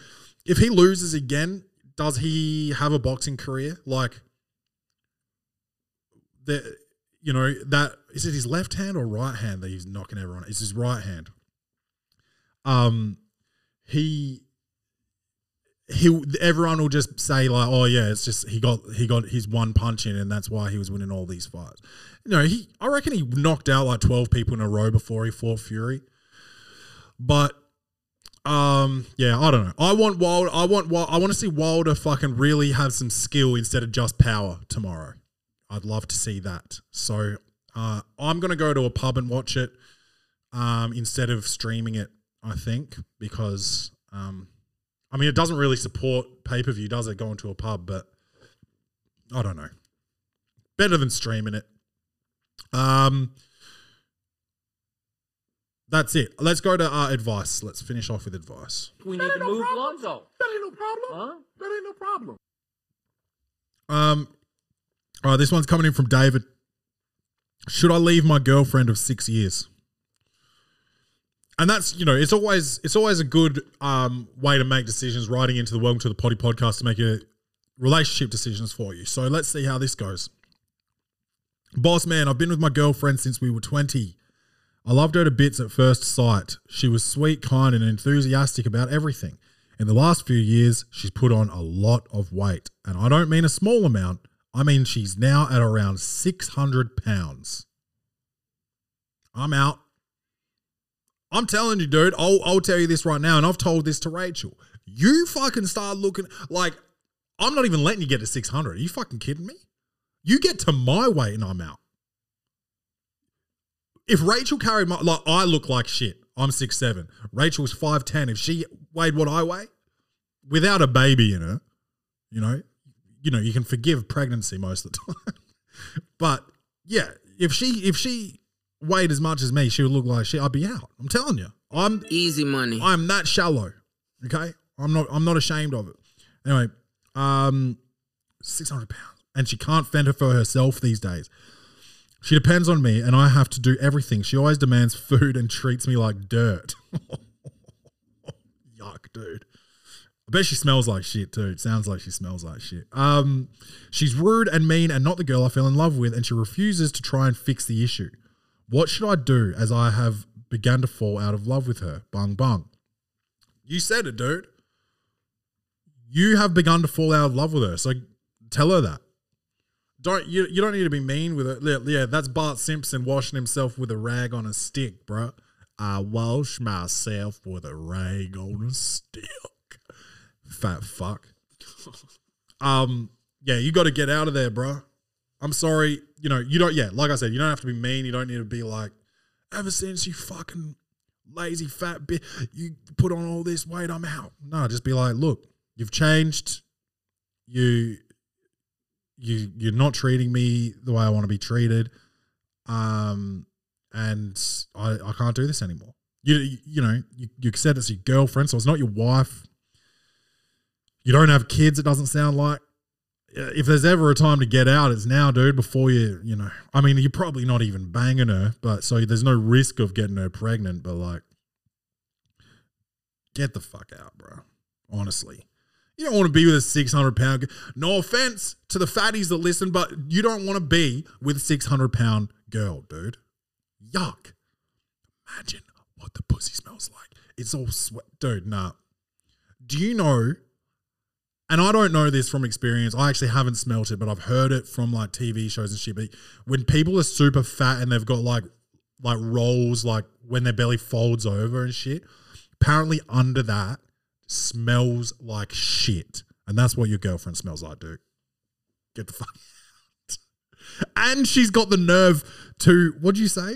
if he loses again, does he have a boxing career? Like, the, you know, that, is it his left hand or right hand that he's knocking everyone? It's his right hand. Um, he, he everyone will just say like, oh yeah, it's just he got he got his one punch in, and that's why he was winning all these fights. You know, he I reckon he knocked out like twelve people in a row before he fought Fury. But um, yeah, I don't know. I want Wilder. I want I want to see Wilder fucking really have some skill instead of just power tomorrow. I'd love to see that. So uh, I'm gonna go to a pub and watch it um, instead of streaming it. I think because um, I mean, it doesn't really support pay per view, does it? Going to a pub, but I don't know. Better than streaming it. Um, that's it. Let's go to uh, advice. Let's finish off with advice. We need to move Lonzo. That ain't no problem. Huh? That ain't no problem. Um, all right, this one's coming in from David. Should I leave my girlfriend of six years? And that's you know it's always it's always a good um, way to make decisions. Writing into the Welcome to the Potty podcast to make a relationship decisions for you. So let's see how this goes. Boss man, I've been with my girlfriend since we were twenty. I loved her to bits at first sight. She was sweet, kind, and enthusiastic about everything. In the last few years, she's put on a lot of weight. And I don't mean a small amount, I mean she's now at around 600 pounds. I'm out. I'm telling you, dude, I'll, I'll tell you this right now, and I've told this to Rachel. You fucking start looking like I'm not even letting you get to 600. Are you fucking kidding me? You get to my weight and I'm out if Rachel carried my like I look like shit. I'm six seven. Rachel's five ten. If she weighed what I weigh, without a baby in her, you know, you know, you can forgive pregnancy most of the time. but yeah, if she if she weighed as much as me, she would look like shit. I'd be out. I'm telling you. I'm Easy money. I'm that shallow. Okay, I'm not. I'm not ashamed of it. Anyway, um, six hundred pounds, and she can't fend her for herself these days. She depends on me, and I have to do everything. She always demands food and treats me like dirt. Yuck, dude. I bet she smells like shit too. It sounds like she smells like shit. Um, she's rude and mean, and not the girl I fell in love with, and she refuses to try and fix the issue. What should I do as I have begun to fall out of love with her? Bung bung. You said it, dude. You have begun to fall out of love with her, so tell her that. Don't you? You don't need to be mean with it. Yeah, that's Bart Simpson washing himself with a rag on a stick, bro. I wash myself with a rag on a stick. Fat fuck. Um, yeah, you got to get out of there, bro. I'm sorry. You know, you don't. Yeah, like I said, you don't have to be mean. You don't need to be like, ever since you fucking lazy fat bitch, you put on all this weight, I'm out. No, just be like, look, you've changed. You, you, you're not treating me the way I want to be treated. Um, and I, I can't do this anymore. You, you know, you, you said it's your girlfriend, so it's not your wife. You don't have kids. It doesn't sound like if there's ever a time to get out, it's now, dude. Before you, you know, I mean, you're probably not even banging her, but so there's no risk of getting her pregnant. But like, get the fuck out, bro. Honestly, You don't want to be with a 600 pound. No offense to the fatties that listen, but you don't want to be with a 600 pound girl, dude. Yuck. Imagine what the pussy smells like. It's all sweat. Dude, nah. Do you know? And I don't know this from experience. I actually haven't smelt it, but I've heard it from like TV shows and shit. But when people are super fat and they've got like like rolls, like when their belly folds over and shit, apparently under that smells like shit. And that's what your girlfriend smells like, dude. Get the fuck out. And she's got the nerve to what'd you say?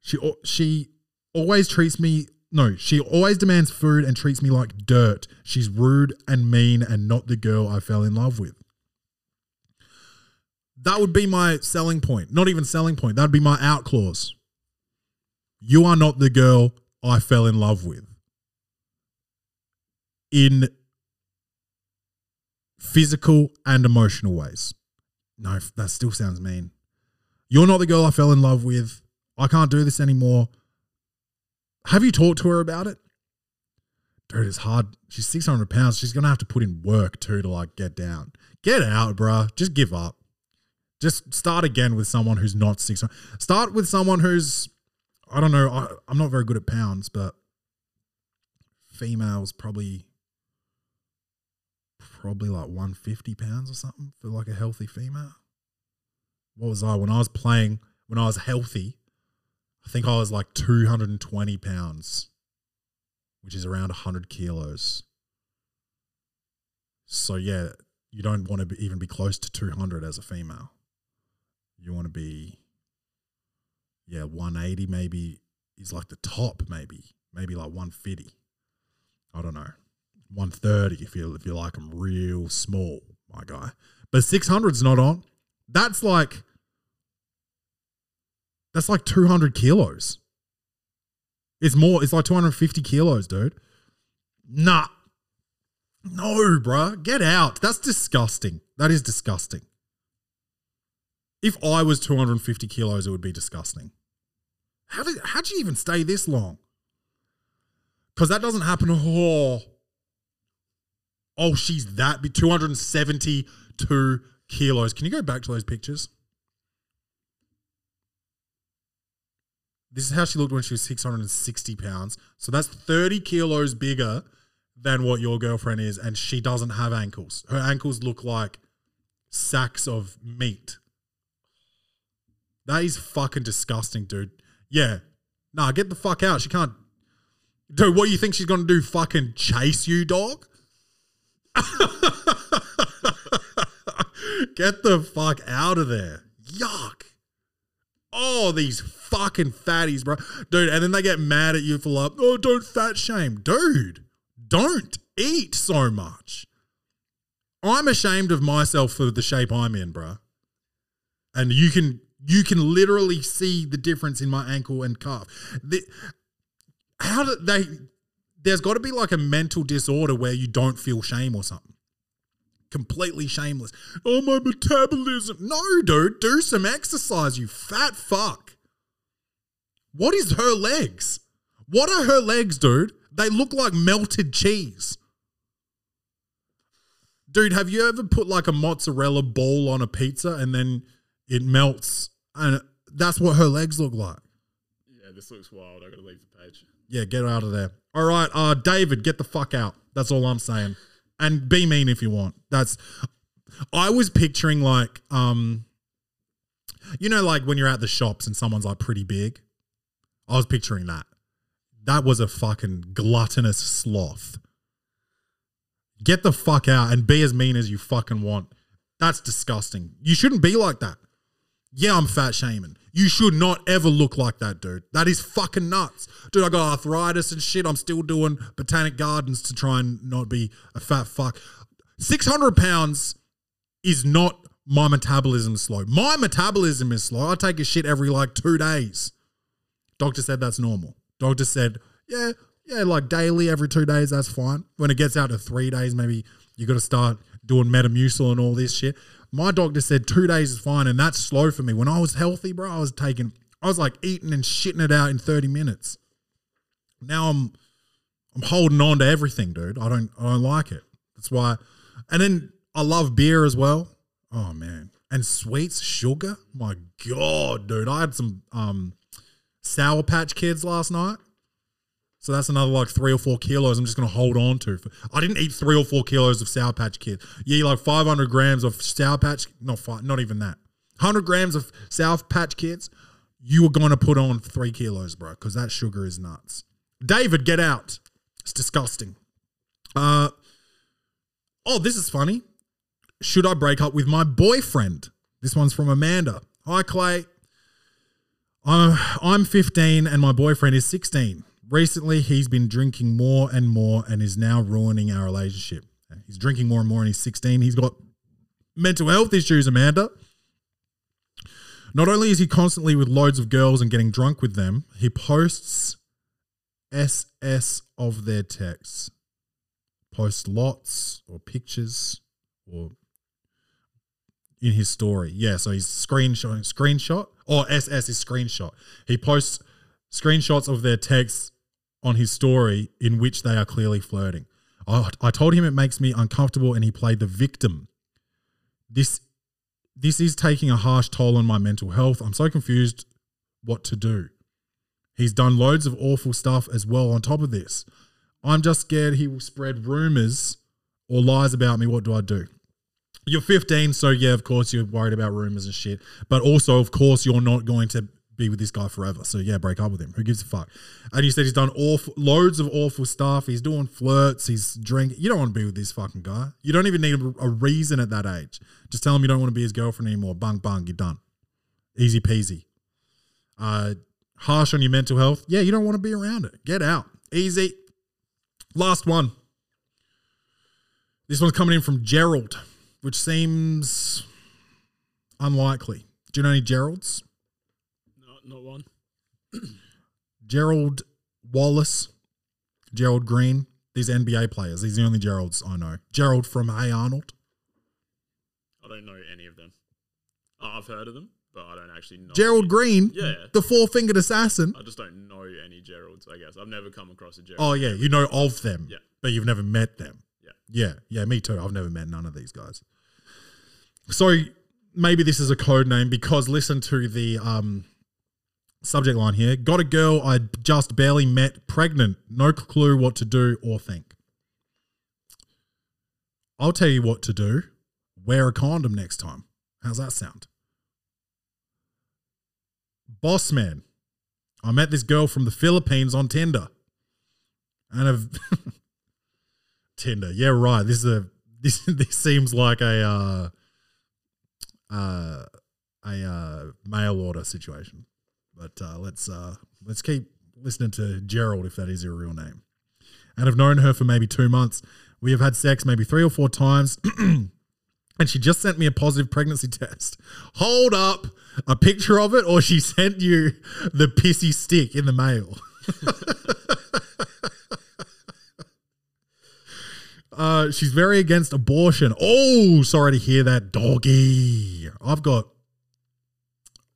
She she always treats me no, she always demands food and treats me like dirt. She's rude and mean and not the girl I fell in love with. That would be my selling point. Not even selling point. That'd be my out clause. You are not the girl I fell in love with. In physical and emotional ways. No, that still sounds mean. You're not the girl I fell in love with. I can't do this anymore. Have you talked to her about it? Dude, it's hard. She's 600 pounds. She's going to have to put in work too to like get down. Get out, bruh. Just give up. Just start again with someone who's not 600. Start with someone who's, I don't know, I, I'm not very good at pounds, but females probably, probably like 150 pounds or something for like a healthy female. What was I when I was playing, when I was healthy? I think I was like 220 pounds, which is around 100 kilos. So, yeah, you don't want to be, even be close to 200 as a female. You want to be, yeah, 180 maybe is like the top, maybe, maybe like 150. I don't know. 130 if you if you like them real small, my guy. But 600's not on. That's like that's like 200 kilos. It's more, it's like 250 kilos, dude. Nah. No, bruh. Get out. That's disgusting. That is disgusting. If I was 250 kilos, it would be disgusting. How did how'd you even stay this long? Because that doesn't happen. Oh, oh, she's that big. 272 kilos. Can you go back to those pictures? This is how she looked when she was 660 pounds. So that's 30 kilos bigger than what your girlfriend is, and she doesn't have ankles. Her ankles look like sacks of meat. That is fucking disgusting, dude. Yeah. Nah, get the fuck out. She can't. Dude, what do you think she's gonna do? Fucking chase you, dog? get the fuck out of there. Yuck. Oh, these fucking fatties, bro. Dude, and then they get mad at you for like, oh, don't fat shame. Dude, don't eat so much. I'm ashamed of myself for the shape I'm in, bro. And you can you can literally see the difference in my ankle and calf. The, how do they there's got to be like a mental disorder where you don't feel shame or something. Completely shameless. Oh, my metabolism. No, dude, do some exercise, you fat fuck. What is her legs? What are her legs, dude? They look like melted cheese. Dude, have you ever put like a mozzarella ball on a pizza and then it melts? And that's what her legs look like. Yeah, this looks wild. I gotta leave the page. Yeah, get out of there. All right, uh, David, get the fuck out. That's all I'm saying. And be mean if you want. That's. I was picturing like, um, you know, like when you're at the shops and someone's like pretty big. I was picturing that. That was a fucking gluttonous sloth. Get the fuck out and be as mean as you fucking want. That's disgusting. You shouldn't be like that. Yeah, I'm fat shaming. You should not ever look like that, dude. That is fucking nuts. Dude, I got arthritis and shit. I'm still doing botanic gardens to try and not be a fat fuck. 600 pounds is not my metabolism slow. My metabolism is slow. I take a shit every like two days. Doctor said that's normal. Doctor said, yeah, yeah, like daily, every two days, that's fine. When it gets out to three days, maybe you got to start doing Metamucil and all this shit. My doctor said two days is fine, and that's slow for me. When I was healthy, bro, I was taking, I was like eating and shitting it out in 30 minutes. Now I'm, I'm holding on to everything, dude. I don't, I don't like it. That's why And then I love beer as well. Oh man. And sweets, sugar. My God, dude. I had some um sour patch kids last night. So that's another like three or four kilos I'm just gonna hold on to. I didn't eat three or four kilos of Sour Patch Kids. Yeah, like 500 grams of Sour Patch, not five, not even that. 100 grams of Sour Patch Kids. You were gonna put on three kilos, bro, because that sugar is nuts. David, get out. It's disgusting. Uh, oh, this is funny. Should I break up with my boyfriend? This one's from Amanda. Hi, Clay. I'm, I'm 15 and my boyfriend is 16. Recently, he's been drinking more and more and is now ruining our relationship. He's drinking more and more and he's 16. He's got mental health issues, Amanda. Not only is he constantly with loads of girls and getting drunk with them, he posts SS of their texts. Post lots or pictures or in his story. Yeah, so he's screenshot screenshot oh, or SS is screenshot. He posts screenshots of their texts on his story in which they are clearly flirting. I, I told him it makes me uncomfortable and he played the victim. This this is taking a harsh toll on my mental health. I'm so confused what to do. He's done loads of awful stuff as well on top of this. I'm just scared he will spread rumors or lies about me. What do I do? You're 15, so yeah, of course you're worried about rumors and shit. But also, of course, you're not going to be with this guy forever. So yeah, break up with him. Who gives a fuck? And you said he's done awful, loads of awful stuff. He's doing flirts. He's drinking. You don't want to be with this fucking guy. You don't even need a, reason at that age. Just tell him you don't want to be his girlfriend anymore. Bung bung, you're done. Easy peasy. Uh, harsh on your mental health. Yeah, you don't want to be around it. Get out. Easy. Last one. This one's coming in from Gerald, which seems unlikely. Do you know any Geralds? Not, one. Gerald Wallace, Gerald Green. These NBA players. These are the only Geralds I know. Gerald from Hey Arnold. I don't know any of them. I've heard of them, but I don't actually know. Gerald any. Green, Yeah. the four fingered assassin. I just don't know any Geralds, I guess. I've never come across a Gerald. Oh, yeah. You know of them, Yeah. but you've never met them. Yeah. Yeah. Yeah. Me too. I've never met none of these guys. So maybe this is a code name because listen to the um, subject line here. Got a girl I just barely met pregnant. No clue what to do or think. I'll tell you what to do. Wear a condom next time. How's that sound? Boss man. I met this girl from the Philippines on Tinder. And have Tinder. Yeah, right. This is a this this seems like a uh uh a uh mail order situation. But uh let's uh let's keep listening to Gerald if that is your real name. And I've known her for maybe two months. We have had sex maybe three or four times. and she just sent me a positive pregnancy test. Hold up a picture of it, or she sent you the pissy stick in the mail. uh, she's very against abortion. Oh, sorry to hear that, doggy. I've got,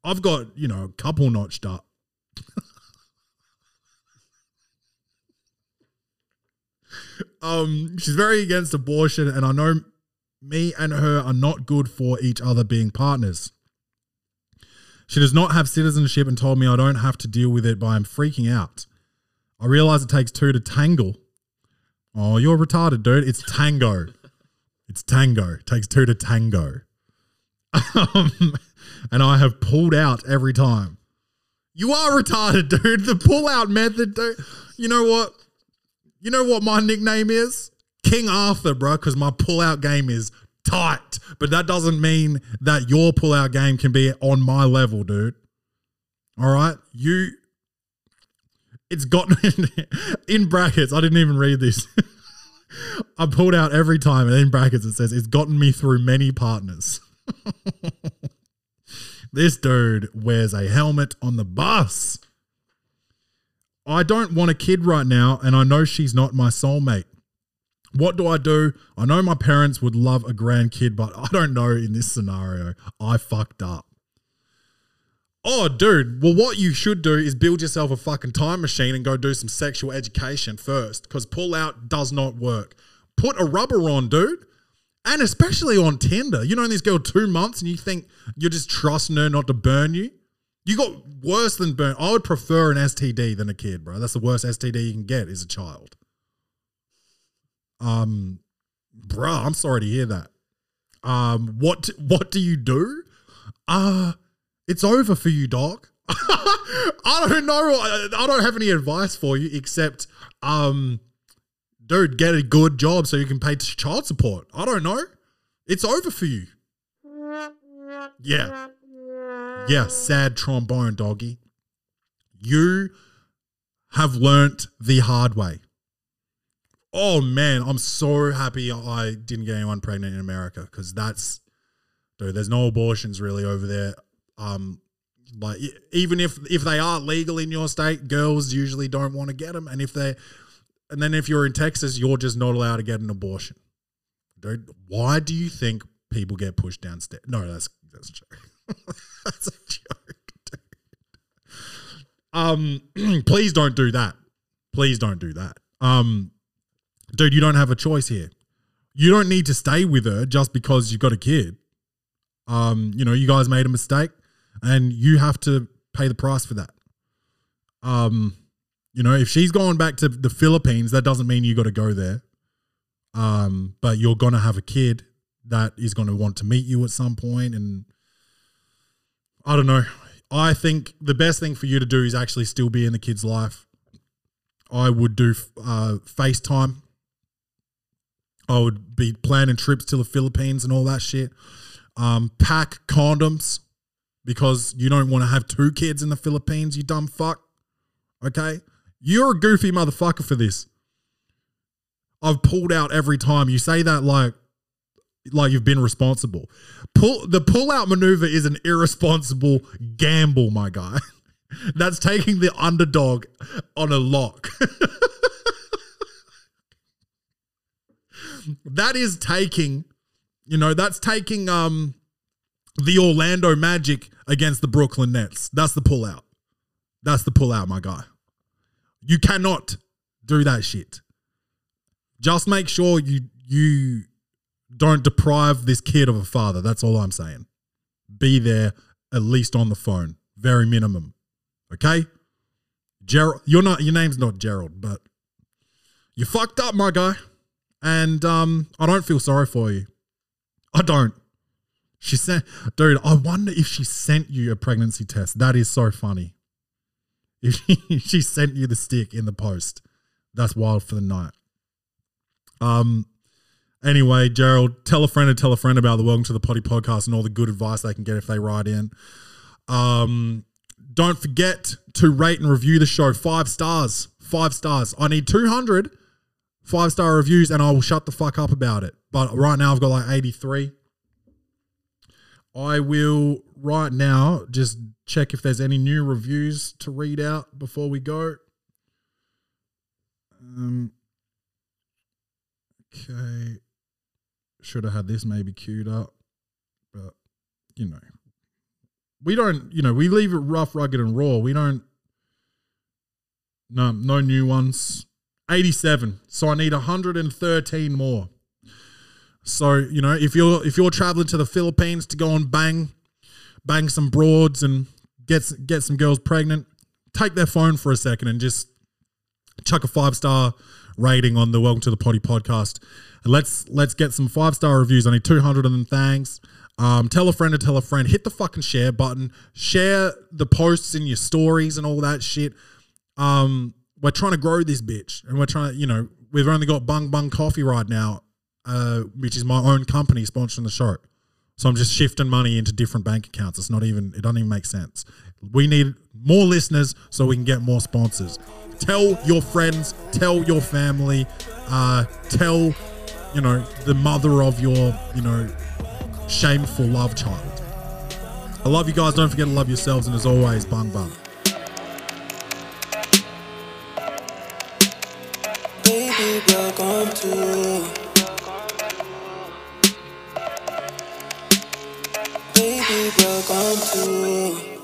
I've got, you know, a couple notched up. um, she's very against abortion, and I know me and her are not good for each other being partners. She does not have citizenship and told me I don't have to deal with it, but I'm freaking out. I realize it takes two to tangle. Oh, you're retarded, dude. It's tango. it's tango. It takes two to tango. Um, and I have pulled out every time. You are retarded, dude. The pull out method, dude. You know what? You know what my nickname is? King Arthur, bro, because my pull out game is tight. But that doesn't mean that your pull out game can be on my level, dude. All right? You. It's gotten in brackets. I didn't even read this. I pulled out every time, and in brackets it says, it's gotten me through many partners. This dude wears a helmet on the bus. I don't want a kid right now, and I know she's not my soulmate. What do I do? I know my parents would love a grandkid, but I don't know in this scenario. I fucked up. Oh, dude. Well, what you should do is build yourself a fucking time machine and go do some sexual education first because pull out does not work. Put a rubber on, dude, And especially on Tinder, you know this girl two months and you think you're just trusting her not to burn you. You got worse than burn. I would prefer an STD than a kid, bro. That's the worst STD you can get is a child. Um, bro, I'm sorry to hear that. Um, what what do you do? Uh it's over for you, dog. I don't know. I, I don't have any advice for you except, um, dude, get a good job so you can pay child support. I don't know. It's over for you. Yeah. Yeah, sad trombone doggy. You have learnt the hard way. Oh man, I'm so happy I didn't get anyone pregnant in America because that's dude. There's no abortions really over there. Um, like even if if they are legal in your state, girls usually don't want to get them, and if they, and then if you're in Texas, you're just not allowed to get an abortion. Dude, why do you think people get pushed downstairs? No, that's that's a joke. that's a joke, dude. Um, please don't do that. Please don't do that. Um, dude, you don't have a choice here. You don't need to stay with her just because you've got a kid. Um, you know, you guys made a mistake and you have to pay the price for that. Um, you know, if she's going back to the Philippines, that doesn't mean you got to go there. Um, but you're gonna have a kid that is going to want to meet you at some point, and I don't know. I think the best thing for you to do is actually still be in the kid's life. I would do uh, FaceTime. I would be planning trips to the Philippines and all that shit. Um, pack condoms because you don't want to have two kids in the Philippines, you dumb fuck. Okay? You're a goofy motherfucker for this. I've pulled out every time. You say that like like you've been responsible. Pull the pull out maneuver is an irresponsible gamble, my guy. That's taking the underdog on a lock. that is taking, you know, that's taking um the Orlando Magic against the Brooklyn Nets. That's the pull out. That's the pull out, my guy. You cannot do that shit. Just make sure you you don't deprive this kid of a father. That's all I'm saying. Be there at least on the phone, very minimum. Okay? Gerald, you're not your name's not Gerald, but you fucked up, my guy. And um I don't feel sorry for you. I don't. She sent, dude. I wonder if she sent you a pregnancy test. That is so funny. She sent you the stick in the post, that's wild for the night. Um. Anyway, Gerald, tell a friend and tell a friend about the Welcome to the Potty podcast and all the good advice they can get if they write in. Um. Don't forget to rate and review the show five stars. Five stars. I need 200 five star reviews and I will shut the fuck up about it. But right now I've got like 83. I will right now just check if there's any new reviews to read out before we go. Um, okay. Should have had this maybe queued up, but you know, we don't, you know, we leave it rough, rugged, and raw. We don't, no, no new ones. 87. So I need 113 more. So you know, if you're if you're traveling to the Philippines to go and bang, bang some broads and get get some girls pregnant, take their phone for a second and just chuck a five star rating on the Welcome to the Potty podcast. And let's let's get some five star reviews. I need two hundred of them. Thanks. Um, tell a friend to tell a friend. Hit the fucking share button. Share the posts in your stories and all that shit. Um, we're trying to grow this bitch, and we're trying. To, you know, we've only got Bung Bung Coffee right now, uh, which is my own company sponsoring the show. So I'm just shifting money into different bank accounts. It's not even. It doesn't even make sense. We need more listeners so we can get more sponsors. Tell your friends. Tell your family. Uh, tell, you know, the mother of your, you know, shameful love child. I love you guys. Don't forget to love yourselves. And as always, bung bung. Baby, welcome to. Baby, welcome to.